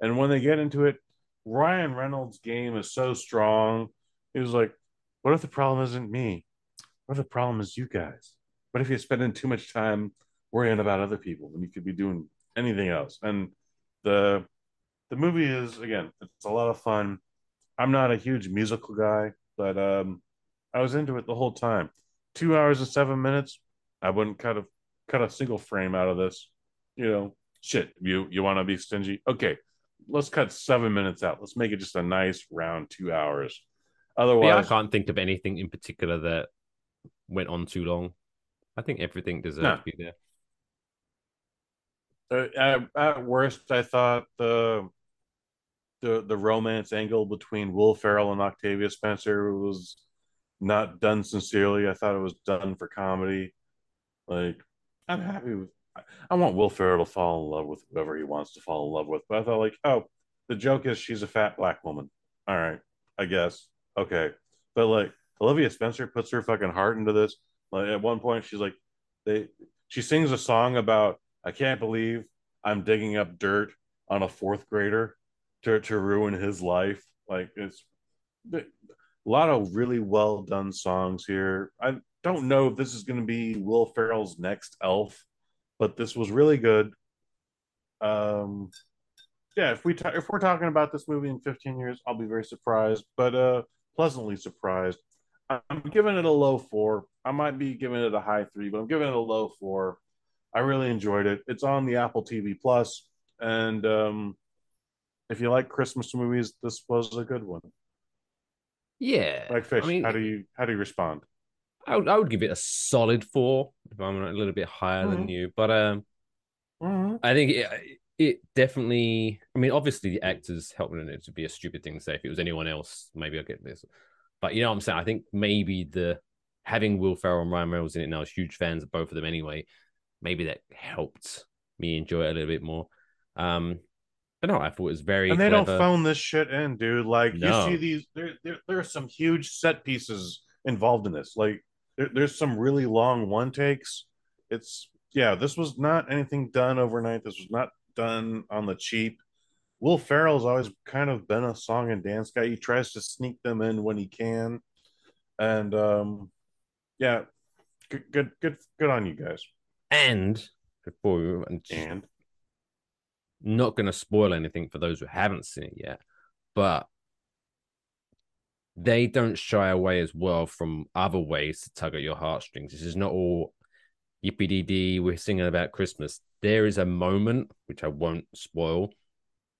Speaker 1: And when they get into it, Ryan Reynolds' game is so strong. He was like, what if the problem isn't me? What if the problem is you guys? What if you're spending too much time worrying about other people when you could be doing anything else? And the the movie is again, it's a lot of fun. I'm not a huge musical guy, but um, I was into it the whole time. Two hours and seven minutes. I wouldn't cut a cut a single frame out of this. You know, shit. You you want to be stingy? Okay, let's cut seven minutes out. Let's make it just a nice round two hours. Otherwise,
Speaker 3: yeah, I can't think of anything in particular that went on too long. I think everything deserves
Speaker 1: No.
Speaker 3: to be there.
Speaker 1: Uh, at, at worst, I thought the the the romance angle between Will Ferrell and Octavia Spencer was not done sincerely. I thought it was done for comedy. Like, I'm happy with. I- want Will Ferrell to fall in love with whoever he wants to fall in love with. But I thought, like, oh, the joke is she's a fat black woman. All right, I guess. Okay, but like Olivia Spencer puts her fucking heart into this. Like at one point, she's like, they she sings a song about I can't believe I'm digging up dirt on a fourth grader to to ruin his life. Like it's a lot of really well done songs here. I don't know if this is going to be Will Ferrell's next Elf, but this was really good. Um, yeah, if we ta- if we're talking about this movie in 15 years, I'll be very surprised, but uh, pleasantly surprised. I'm giving it a low four. I might be giving it a high three, but I'm giving it a low four. I really enjoyed it. It's on the Apple TV Plus, and um, if you like Christmas movies, this was a good one.
Speaker 3: Yeah.
Speaker 1: Like Fish,
Speaker 3: I mean,
Speaker 1: how do you how do you respond?
Speaker 3: I would, I would give it a solid four if I'm a little bit higher than
Speaker 1: Mhm.
Speaker 3: you. But um,
Speaker 1: Mm-hmm.
Speaker 3: I think it, it definitely. I mean, obviously the actors helping it to be a stupid thing to say. If it was anyone else, maybe I'll get this. But you know what I'm saying? I think maybe the having Will Ferrell and Ryan Reynolds in it now, I was huge fans of both of them anyway. Maybe that helped me enjoy it a little bit more. Um, but no, I thought it was very.
Speaker 1: And they
Speaker 3: clever.
Speaker 1: don't phone this shit in, dude. Like
Speaker 3: No.
Speaker 1: you see these, there, there, there are some huge set pieces involved in this. Like there, there's some really long one takes. It's yeah, this was not anything done overnight. This was not done on the cheap. Will Ferrell's always kind of been a song and dance guy. He tries to sneak them in when he can, and um, yeah, good, good, good, good on you guys.
Speaker 3: And before we And not going to spoil anything for those who haven't seen it yet, but they don't shy away as well from other ways to tug at your heartstrings. This is not all yippee dee. We're singing about Christmas. There is a moment which I won't spoil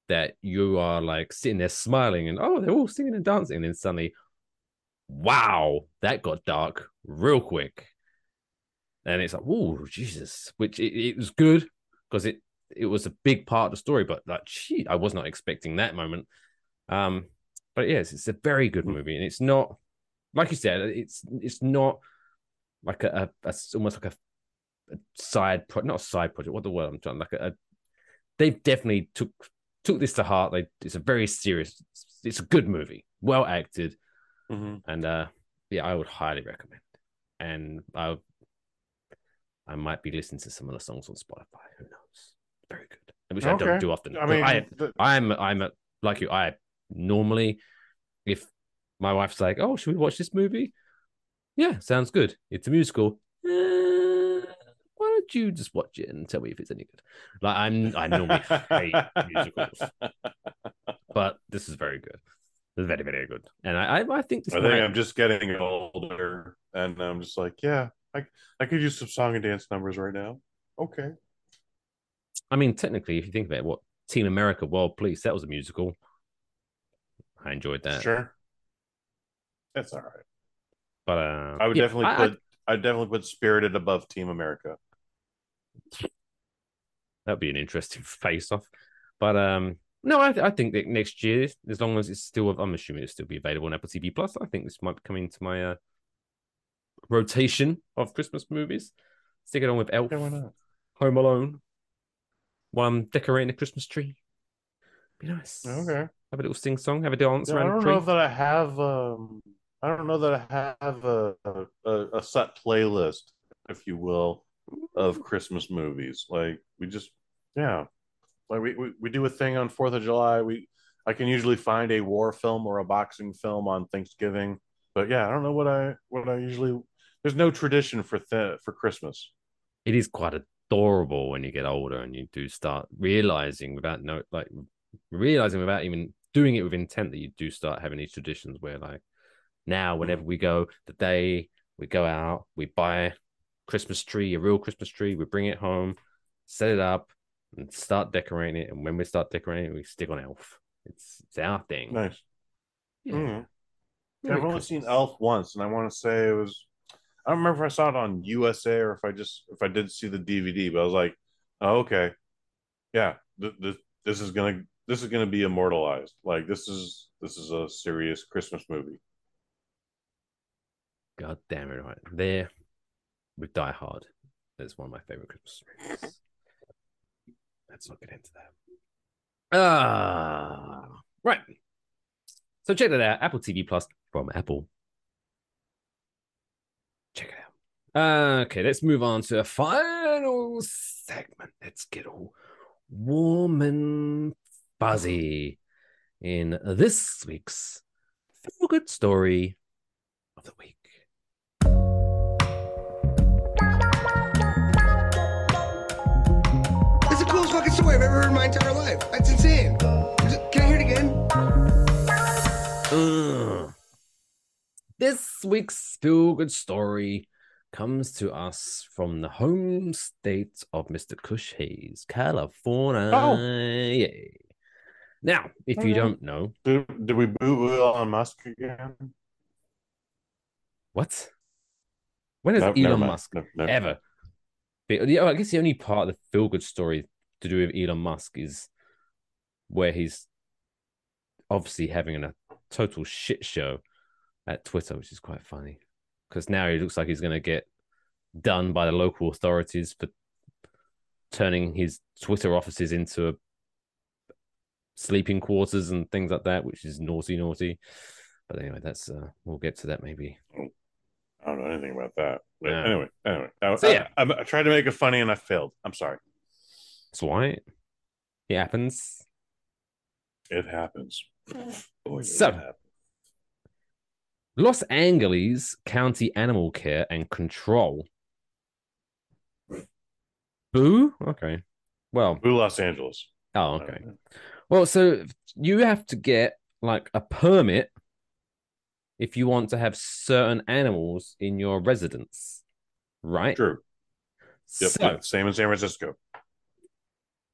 Speaker 3: that you are like sitting there smiling and oh, they're all singing and dancing, and then suddenly, wow, that got dark real quick. And it's like, oh Jesus, which it, it was good because it it was a big part of the story, but like, gee, I was not expecting that moment. Um, but yes, it's a very good movie, and it's not like you said, it's it's not like a, a, a almost like a, a side project, not a side project. What the word I'm trying like a, a they definitely took took this to heart. They it's a very serious. It's a good movie, well acted,
Speaker 1: mhm.
Speaker 3: and uh, yeah, I would highly recommend. And I I might be listening to some of the songs on Spotify. Who knows? Very good, which I don't do often.
Speaker 1: I mean,
Speaker 3: I,
Speaker 1: the...
Speaker 3: I'm I'm a, like you. I normally, if my wife's like, "Oh, should we watch this movie?" Yeah, sounds good. It's a musical. Uh, why don't you just watch it and tell me if it's any good? Like I'm, I normally hate musicals, but this is very good. It's very, very good. And I, I, I think this
Speaker 1: I think
Speaker 3: might-
Speaker 1: I'm just getting older, and I'm just like, yeah, I I could use some song and dance numbers right now. Okay.
Speaker 3: I mean, technically, if you think about it, what Team America World Police, that was a musical. I enjoyed that.
Speaker 1: Sure. That's all right.
Speaker 3: But uh,
Speaker 1: I would
Speaker 3: yeah,
Speaker 1: definitely
Speaker 3: I- I-
Speaker 1: put I, would definitely put Spirited above Team America.
Speaker 3: that'd be an interesting face off. But um, no, I, I think that next year, as long as it's still, I'm assuming it'll still be available on Apple TV Plus. I think this might be coming into my uh, rotation of Christmas movies. Stick it on with Elf,
Speaker 1: Yeah, why not?
Speaker 3: Home Alone, while I'm decorating the Christmas tree. Be nice.
Speaker 1: Okay.
Speaker 3: Have a little sing song. Have a dance
Speaker 1: Yeah, I
Speaker 3: around
Speaker 1: don't
Speaker 3: tree.
Speaker 1: know that I have um I don't know that I have a, a a set playlist, if you will, of Christmas movies. Like we just yeah. Like we, we, we do a thing on Fourth of July. We I can usually find a war film or a boxing film on Thanksgiving. But yeah, I don't know what I what I usually there's no tradition for th- for Christmas.
Speaker 3: it is quite adorable when you get older and you do start realizing without no like realizing without even doing it with intent that you do start having these traditions where like now whenever we go the day we go out we buy a christmas tree a real christmas tree we bring it home set it up and start decorating it and when we start decorating it we stick on elf it's it's our thing
Speaker 1: Nice.
Speaker 3: Yeah.
Speaker 1: Mhm. I've only
Speaker 3: Christmas.
Speaker 1: seen Elf once, and I want to say it was. I don't remember if I saw it on USA or if I just if I did see the DVD, but I was like, oh, okay, yeah, th- th- this is gonna this is gonna be immortalized. Like this is this is a serious Christmas movie.
Speaker 3: God damn it, right there with Die Hard. That's one of my favorite Christmas movies. Let's not get into that. Ah, right. So check that out. Apple TV Plus from Apple. Check it out. Uh, okay, let's move on to a final segment. Let's get all warm and fuzzy in this week's feel good story of the week.
Speaker 7: That's the coolest fucking story I've ever heard in my entire life. That's insane. Can I hear it again?
Speaker 3: Ugh. This week's feel good story comes to us from the home state of Mr. Kush Hayes, California.
Speaker 1: Oh.
Speaker 3: Now, if you don't know,
Speaker 1: Did, did we boo Elon Musk again?
Speaker 3: what? When has
Speaker 1: Nope,
Speaker 3: Elon. Musk
Speaker 1: No, no.
Speaker 3: ever? But yeah, I guess the only part of the feel good story to do with Elon Musk is where he's obviously having a total shit show at Twitter, which is quite funny because now he looks like he's going to get done by the local authorities for turning his Twitter offices into sleeping quarters and things like that, which is naughty, naughty. But anyway, that's uh, we'll get to that maybe.
Speaker 1: I don't know anything about that. But
Speaker 3: Yeah.
Speaker 1: anyway, anyway, I,
Speaker 3: So, yeah.
Speaker 1: I, I, I tried to make it funny and I failed. I'm sorry.
Speaker 3: That's why it happens.
Speaker 1: It happens. Boy, it happens.
Speaker 3: Los Angeles County Animal Care and Control. Boo? Okay. Well,
Speaker 1: Boo Los Angeles.
Speaker 3: oh, okay. Uh, well, so you have to get like a permit if you want to have certain animals in your residence, right?
Speaker 1: True. Yep.
Speaker 3: So, uh,
Speaker 1: Same in San Francisco.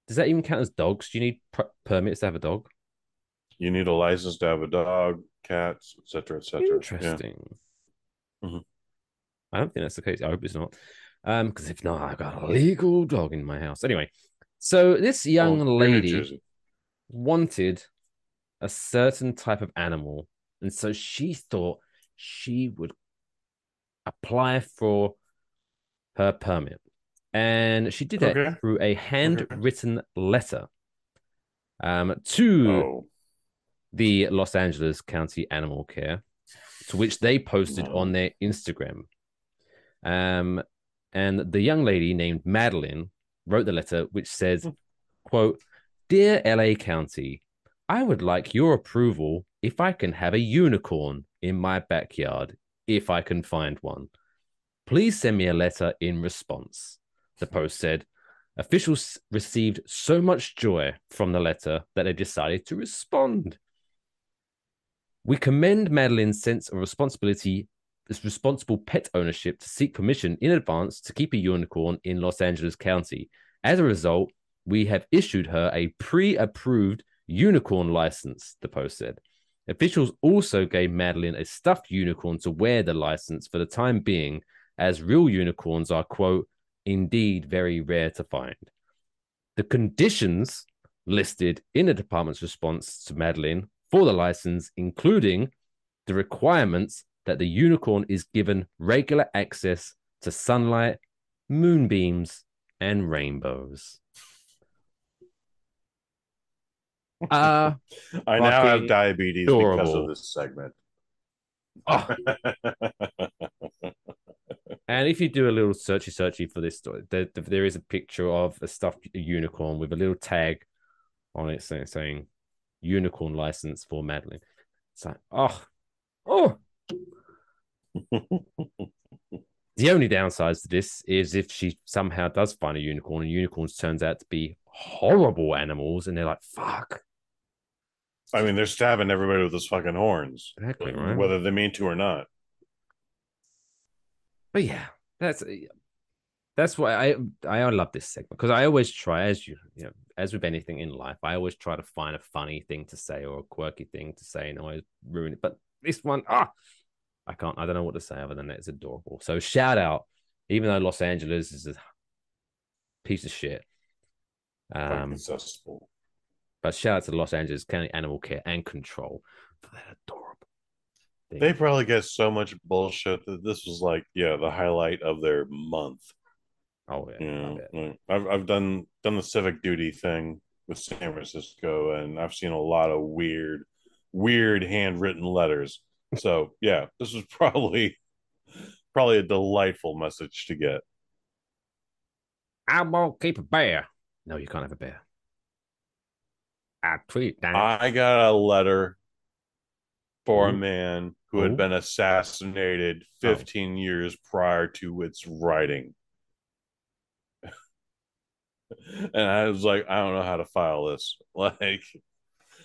Speaker 3: does that even count as dogs? Do you need per- permits to have a dog?
Speaker 1: You need a license to have a dog, cats, etc., etc. Yeah.
Speaker 3: Interesting.
Speaker 1: Mhm.
Speaker 3: I don't think that's the case. I hope it's not. Um, because if not, I've got a legal dog in my house. Anyway, so this young
Speaker 1: you're in New
Speaker 3: lady wanted a certain type of animal, and so she thought she would apply for her permit, and she did that through a handwritten letter um, to
Speaker 1: Oh,
Speaker 3: the Los Angeles County Animal Care, to which they posted on their Instagram. Um, and the young lady named Madeline wrote the letter, which says, "quote Dear LA County, I would like your approval if I can have a unicorn in my backyard, if I can find one. Please send me a letter in response." The post said. Officials received so much joy from the letter that they decided to respond. We commend Madeline's sense of responsibility, this responsible pet ownership to seek permission in advance to keep a unicorn in Los Angeles County. As a result, we have issued her a pre approved unicorn license, the post said. Officials also gave Madeline a stuffed unicorn to wear the license for the time being, as real unicorns are, quote, indeed very rare to find. The conditions listed in the department's response to Madeline for the license, including the requirements that the unicorn is given regular access to sunlight, moonbeams, and rainbows. Uh,
Speaker 1: I now have
Speaker 3: Fucking
Speaker 1: diabetes because of this segment.
Speaker 3: oh, and if you do a little searchy searchy for this story, there, there is a picture of a stuffed unicorn with a little tag on it saying, saying unicorn license for Madeline. It's like, oh, oh. the only downsides to this is if she somehow does find a unicorn and unicorns turns out to be horrible animals and they're like, fuck.
Speaker 1: I mean, they're stabbing everybody with those fucking horns,
Speaker 3: Exactly, right?
Speaker 1: whether they mean to or not.
Speaker 3: But yeah, that's that's why I I love this segment because I always try, as you you know, as with anything in life, I always try to find a funny thing to say or a quirky thing to say and always ruin it. But this one, ah, I can't. I don't know what to say other than that. It's adorable. So shout out, even though Los Angeles is a piece of shit. Um, but shout out to Los Angeles County Animal Care and Control for that adorable. Thing.
Speaker 1: They probably get so much bullshit that this was like, yeah, the highlight of their month.
Speaker 3: Oh yeah,
Speaker 1: Like, I've I've done done the civic duty thing with San Francisco, and I've seen a lot of weird, weird handwritten letters. So yeah, this was probably probably a delightful message to get.
Speaker 3: I won't keep a bear. No, you can't have a bear. I tweet that.
Speaker 1: I got a letter for a man who
Speaker 3: Ooh.
Speaker 1: had been assassinated 15 years prior to its writing. And I was like, I don't know how to file this. Like,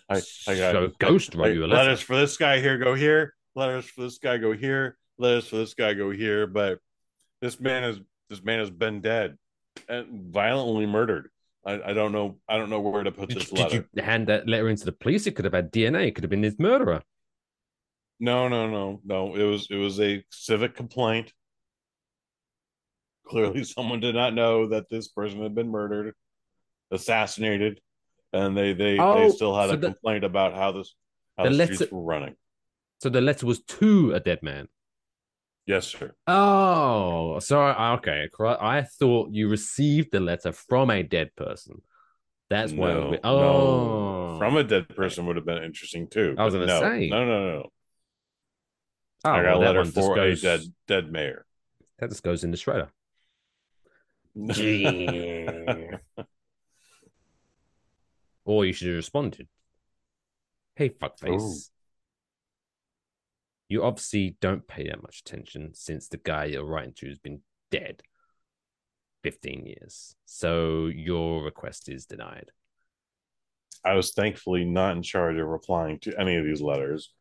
Speaker 1: I, I got
Speaker 3: So Ghost
Speaker 1: like,
Speaker 3: you a letter.
Speaker 1: letters for this guy here go here, letters for this guy go here, letters for this guy go here. But this man is this man has been dead and violently murdered. I, I don't know. I don't know where to put
Speaker 3: Did,
Speaker 1: this
Speaker 3: you- did
Speaker 1: letter.
Speaker 3: you hand that letter into the police? It could have had DNA. It could have been his murderer.
Speaker 1: No, no, no, no. It was it was a civic complaint. Clearly, someone did not know that this person had been murdered, assassinated, and they they
Speaker 3: Oh,
Speaker 1: they still had
Speaker 3: so
Speaker 1: a
Speaker 3: the-
Speaker 1: complaint about how this how
Speaker 3: the
Speaker 1: the,
Speaker 3: letter-
Speaker 1: were running.
Speaker 3: So the letter was to a dead man.
Speaker 1: Yes, sir.
Speaker 3: Oh, sorry. Okay. I thought you received the letter from a dead person. That's why. it was
Speaker 1: No,
Speaker 3: oh,
Speaker 1: From a dead person would have been interesting too.
Speaker 3: I was
Speaker 1: but
Speaker 3: gonna
Speaker 1: no,
Speaker 3: say.
Speaker 1: no, no, no.
Speaker 3: Oh,
Speaker 1: I got
Speaker 3: well,
Speaker 1: a letter for
Speaker 3: goes-
Speaker 1: a dead dead mayor.
Speaker 3: That just goes in the shredder. Or you should have responded. Hey, fuckface.
Speaker 1: Ooh.
Speaker 3: You obviously don't pay that much attention since the guy you're writing to has been dead 15 years. So your request is denied.
Speaker 1: I was thankfully not in charge of replying to any of these letters.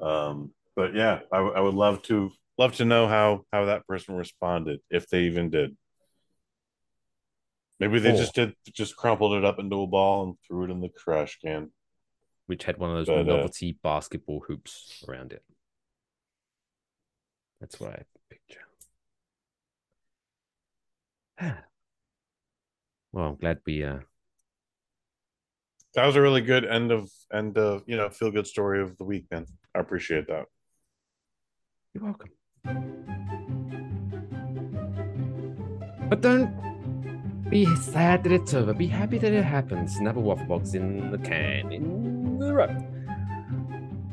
Speaker 1: Um, but yeah, I, w- I would love to love to know how how that person responded, if they even did. Maybe they
Speaker 3: Or-
Speaker 1: just did just crumpled it up into a ball and threw it in the trash can.
Speaker 3: which had one of those
Speaker 1: But, uh,
Speaker 3: novelty basketball hoops around it. That's what I picture. well, I'm glad we uh
Speaker 1: That was a really good end of end of you know feel good story of the week, man. I appreciate that.
Speaker 3: you're welcome. But don't be sad that it's over. Be happy that it happens. Another waffle box in the can in the row.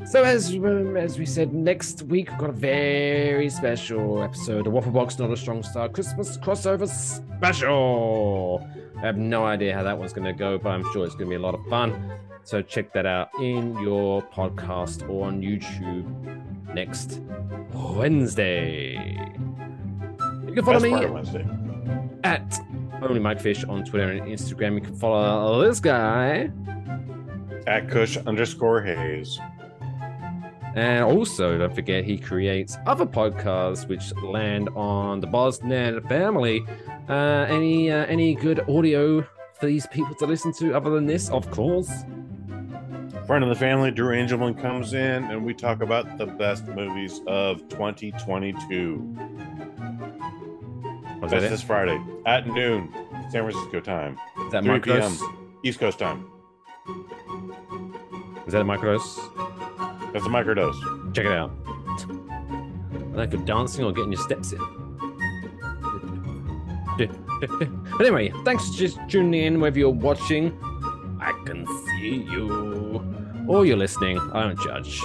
Speaker 3: So as um, as we said, next week we've got a very special episode of Waffle Box Not a Strong Star Christmas crossover special. I have no idea how that one's going to go, but I'm sure it's going to be a lot of fun. So check that out in your podcast or on YouTube next Wednesday. You can follow
Speaker 1: Best
Speaker 3: me at only Mike Fish on Twitter and Instagram. You can follow this guy
Speaker 1: At Kush underscore Hayes.
Speaker 3: And also, don't forget, he creates other podcasts which land on the Bosnian family. Uh, any uh, any good audio for these people to listen to other than this? Of course.
Speaker 1: Friend of the family, Drew Angelman comes in, and we talk about the best movies of 2022.
Speaker 3: Was that
Speaker 1: That's
Speaker 3: it?
Speaker 1: this Friday at noon, San Francisco time,
Speaker 3: Is that
Speaker 1: 3
Speaker 3: Microdose?
Speaker 1: p.m. East Coast time.
Speaker 3: Is that a Microdose?
Speaker 1: That's a microdose.
Speaker 3: Check it out. Like for dancing or getting your steps in. But anyway, thanks for just tuning in, whether you're watching, I can see you, or you're listening, I don't judge.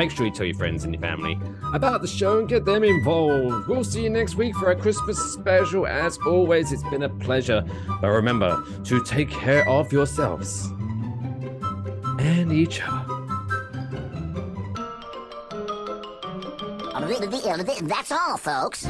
Speaker 3: Make sure you tell your friends and your family about the show and get them involved. We'll see you next week for our Christmas special. As always, it's been a pleasure. But remember to take care of yourselves and each other.
Speaker 8: That's all, folks.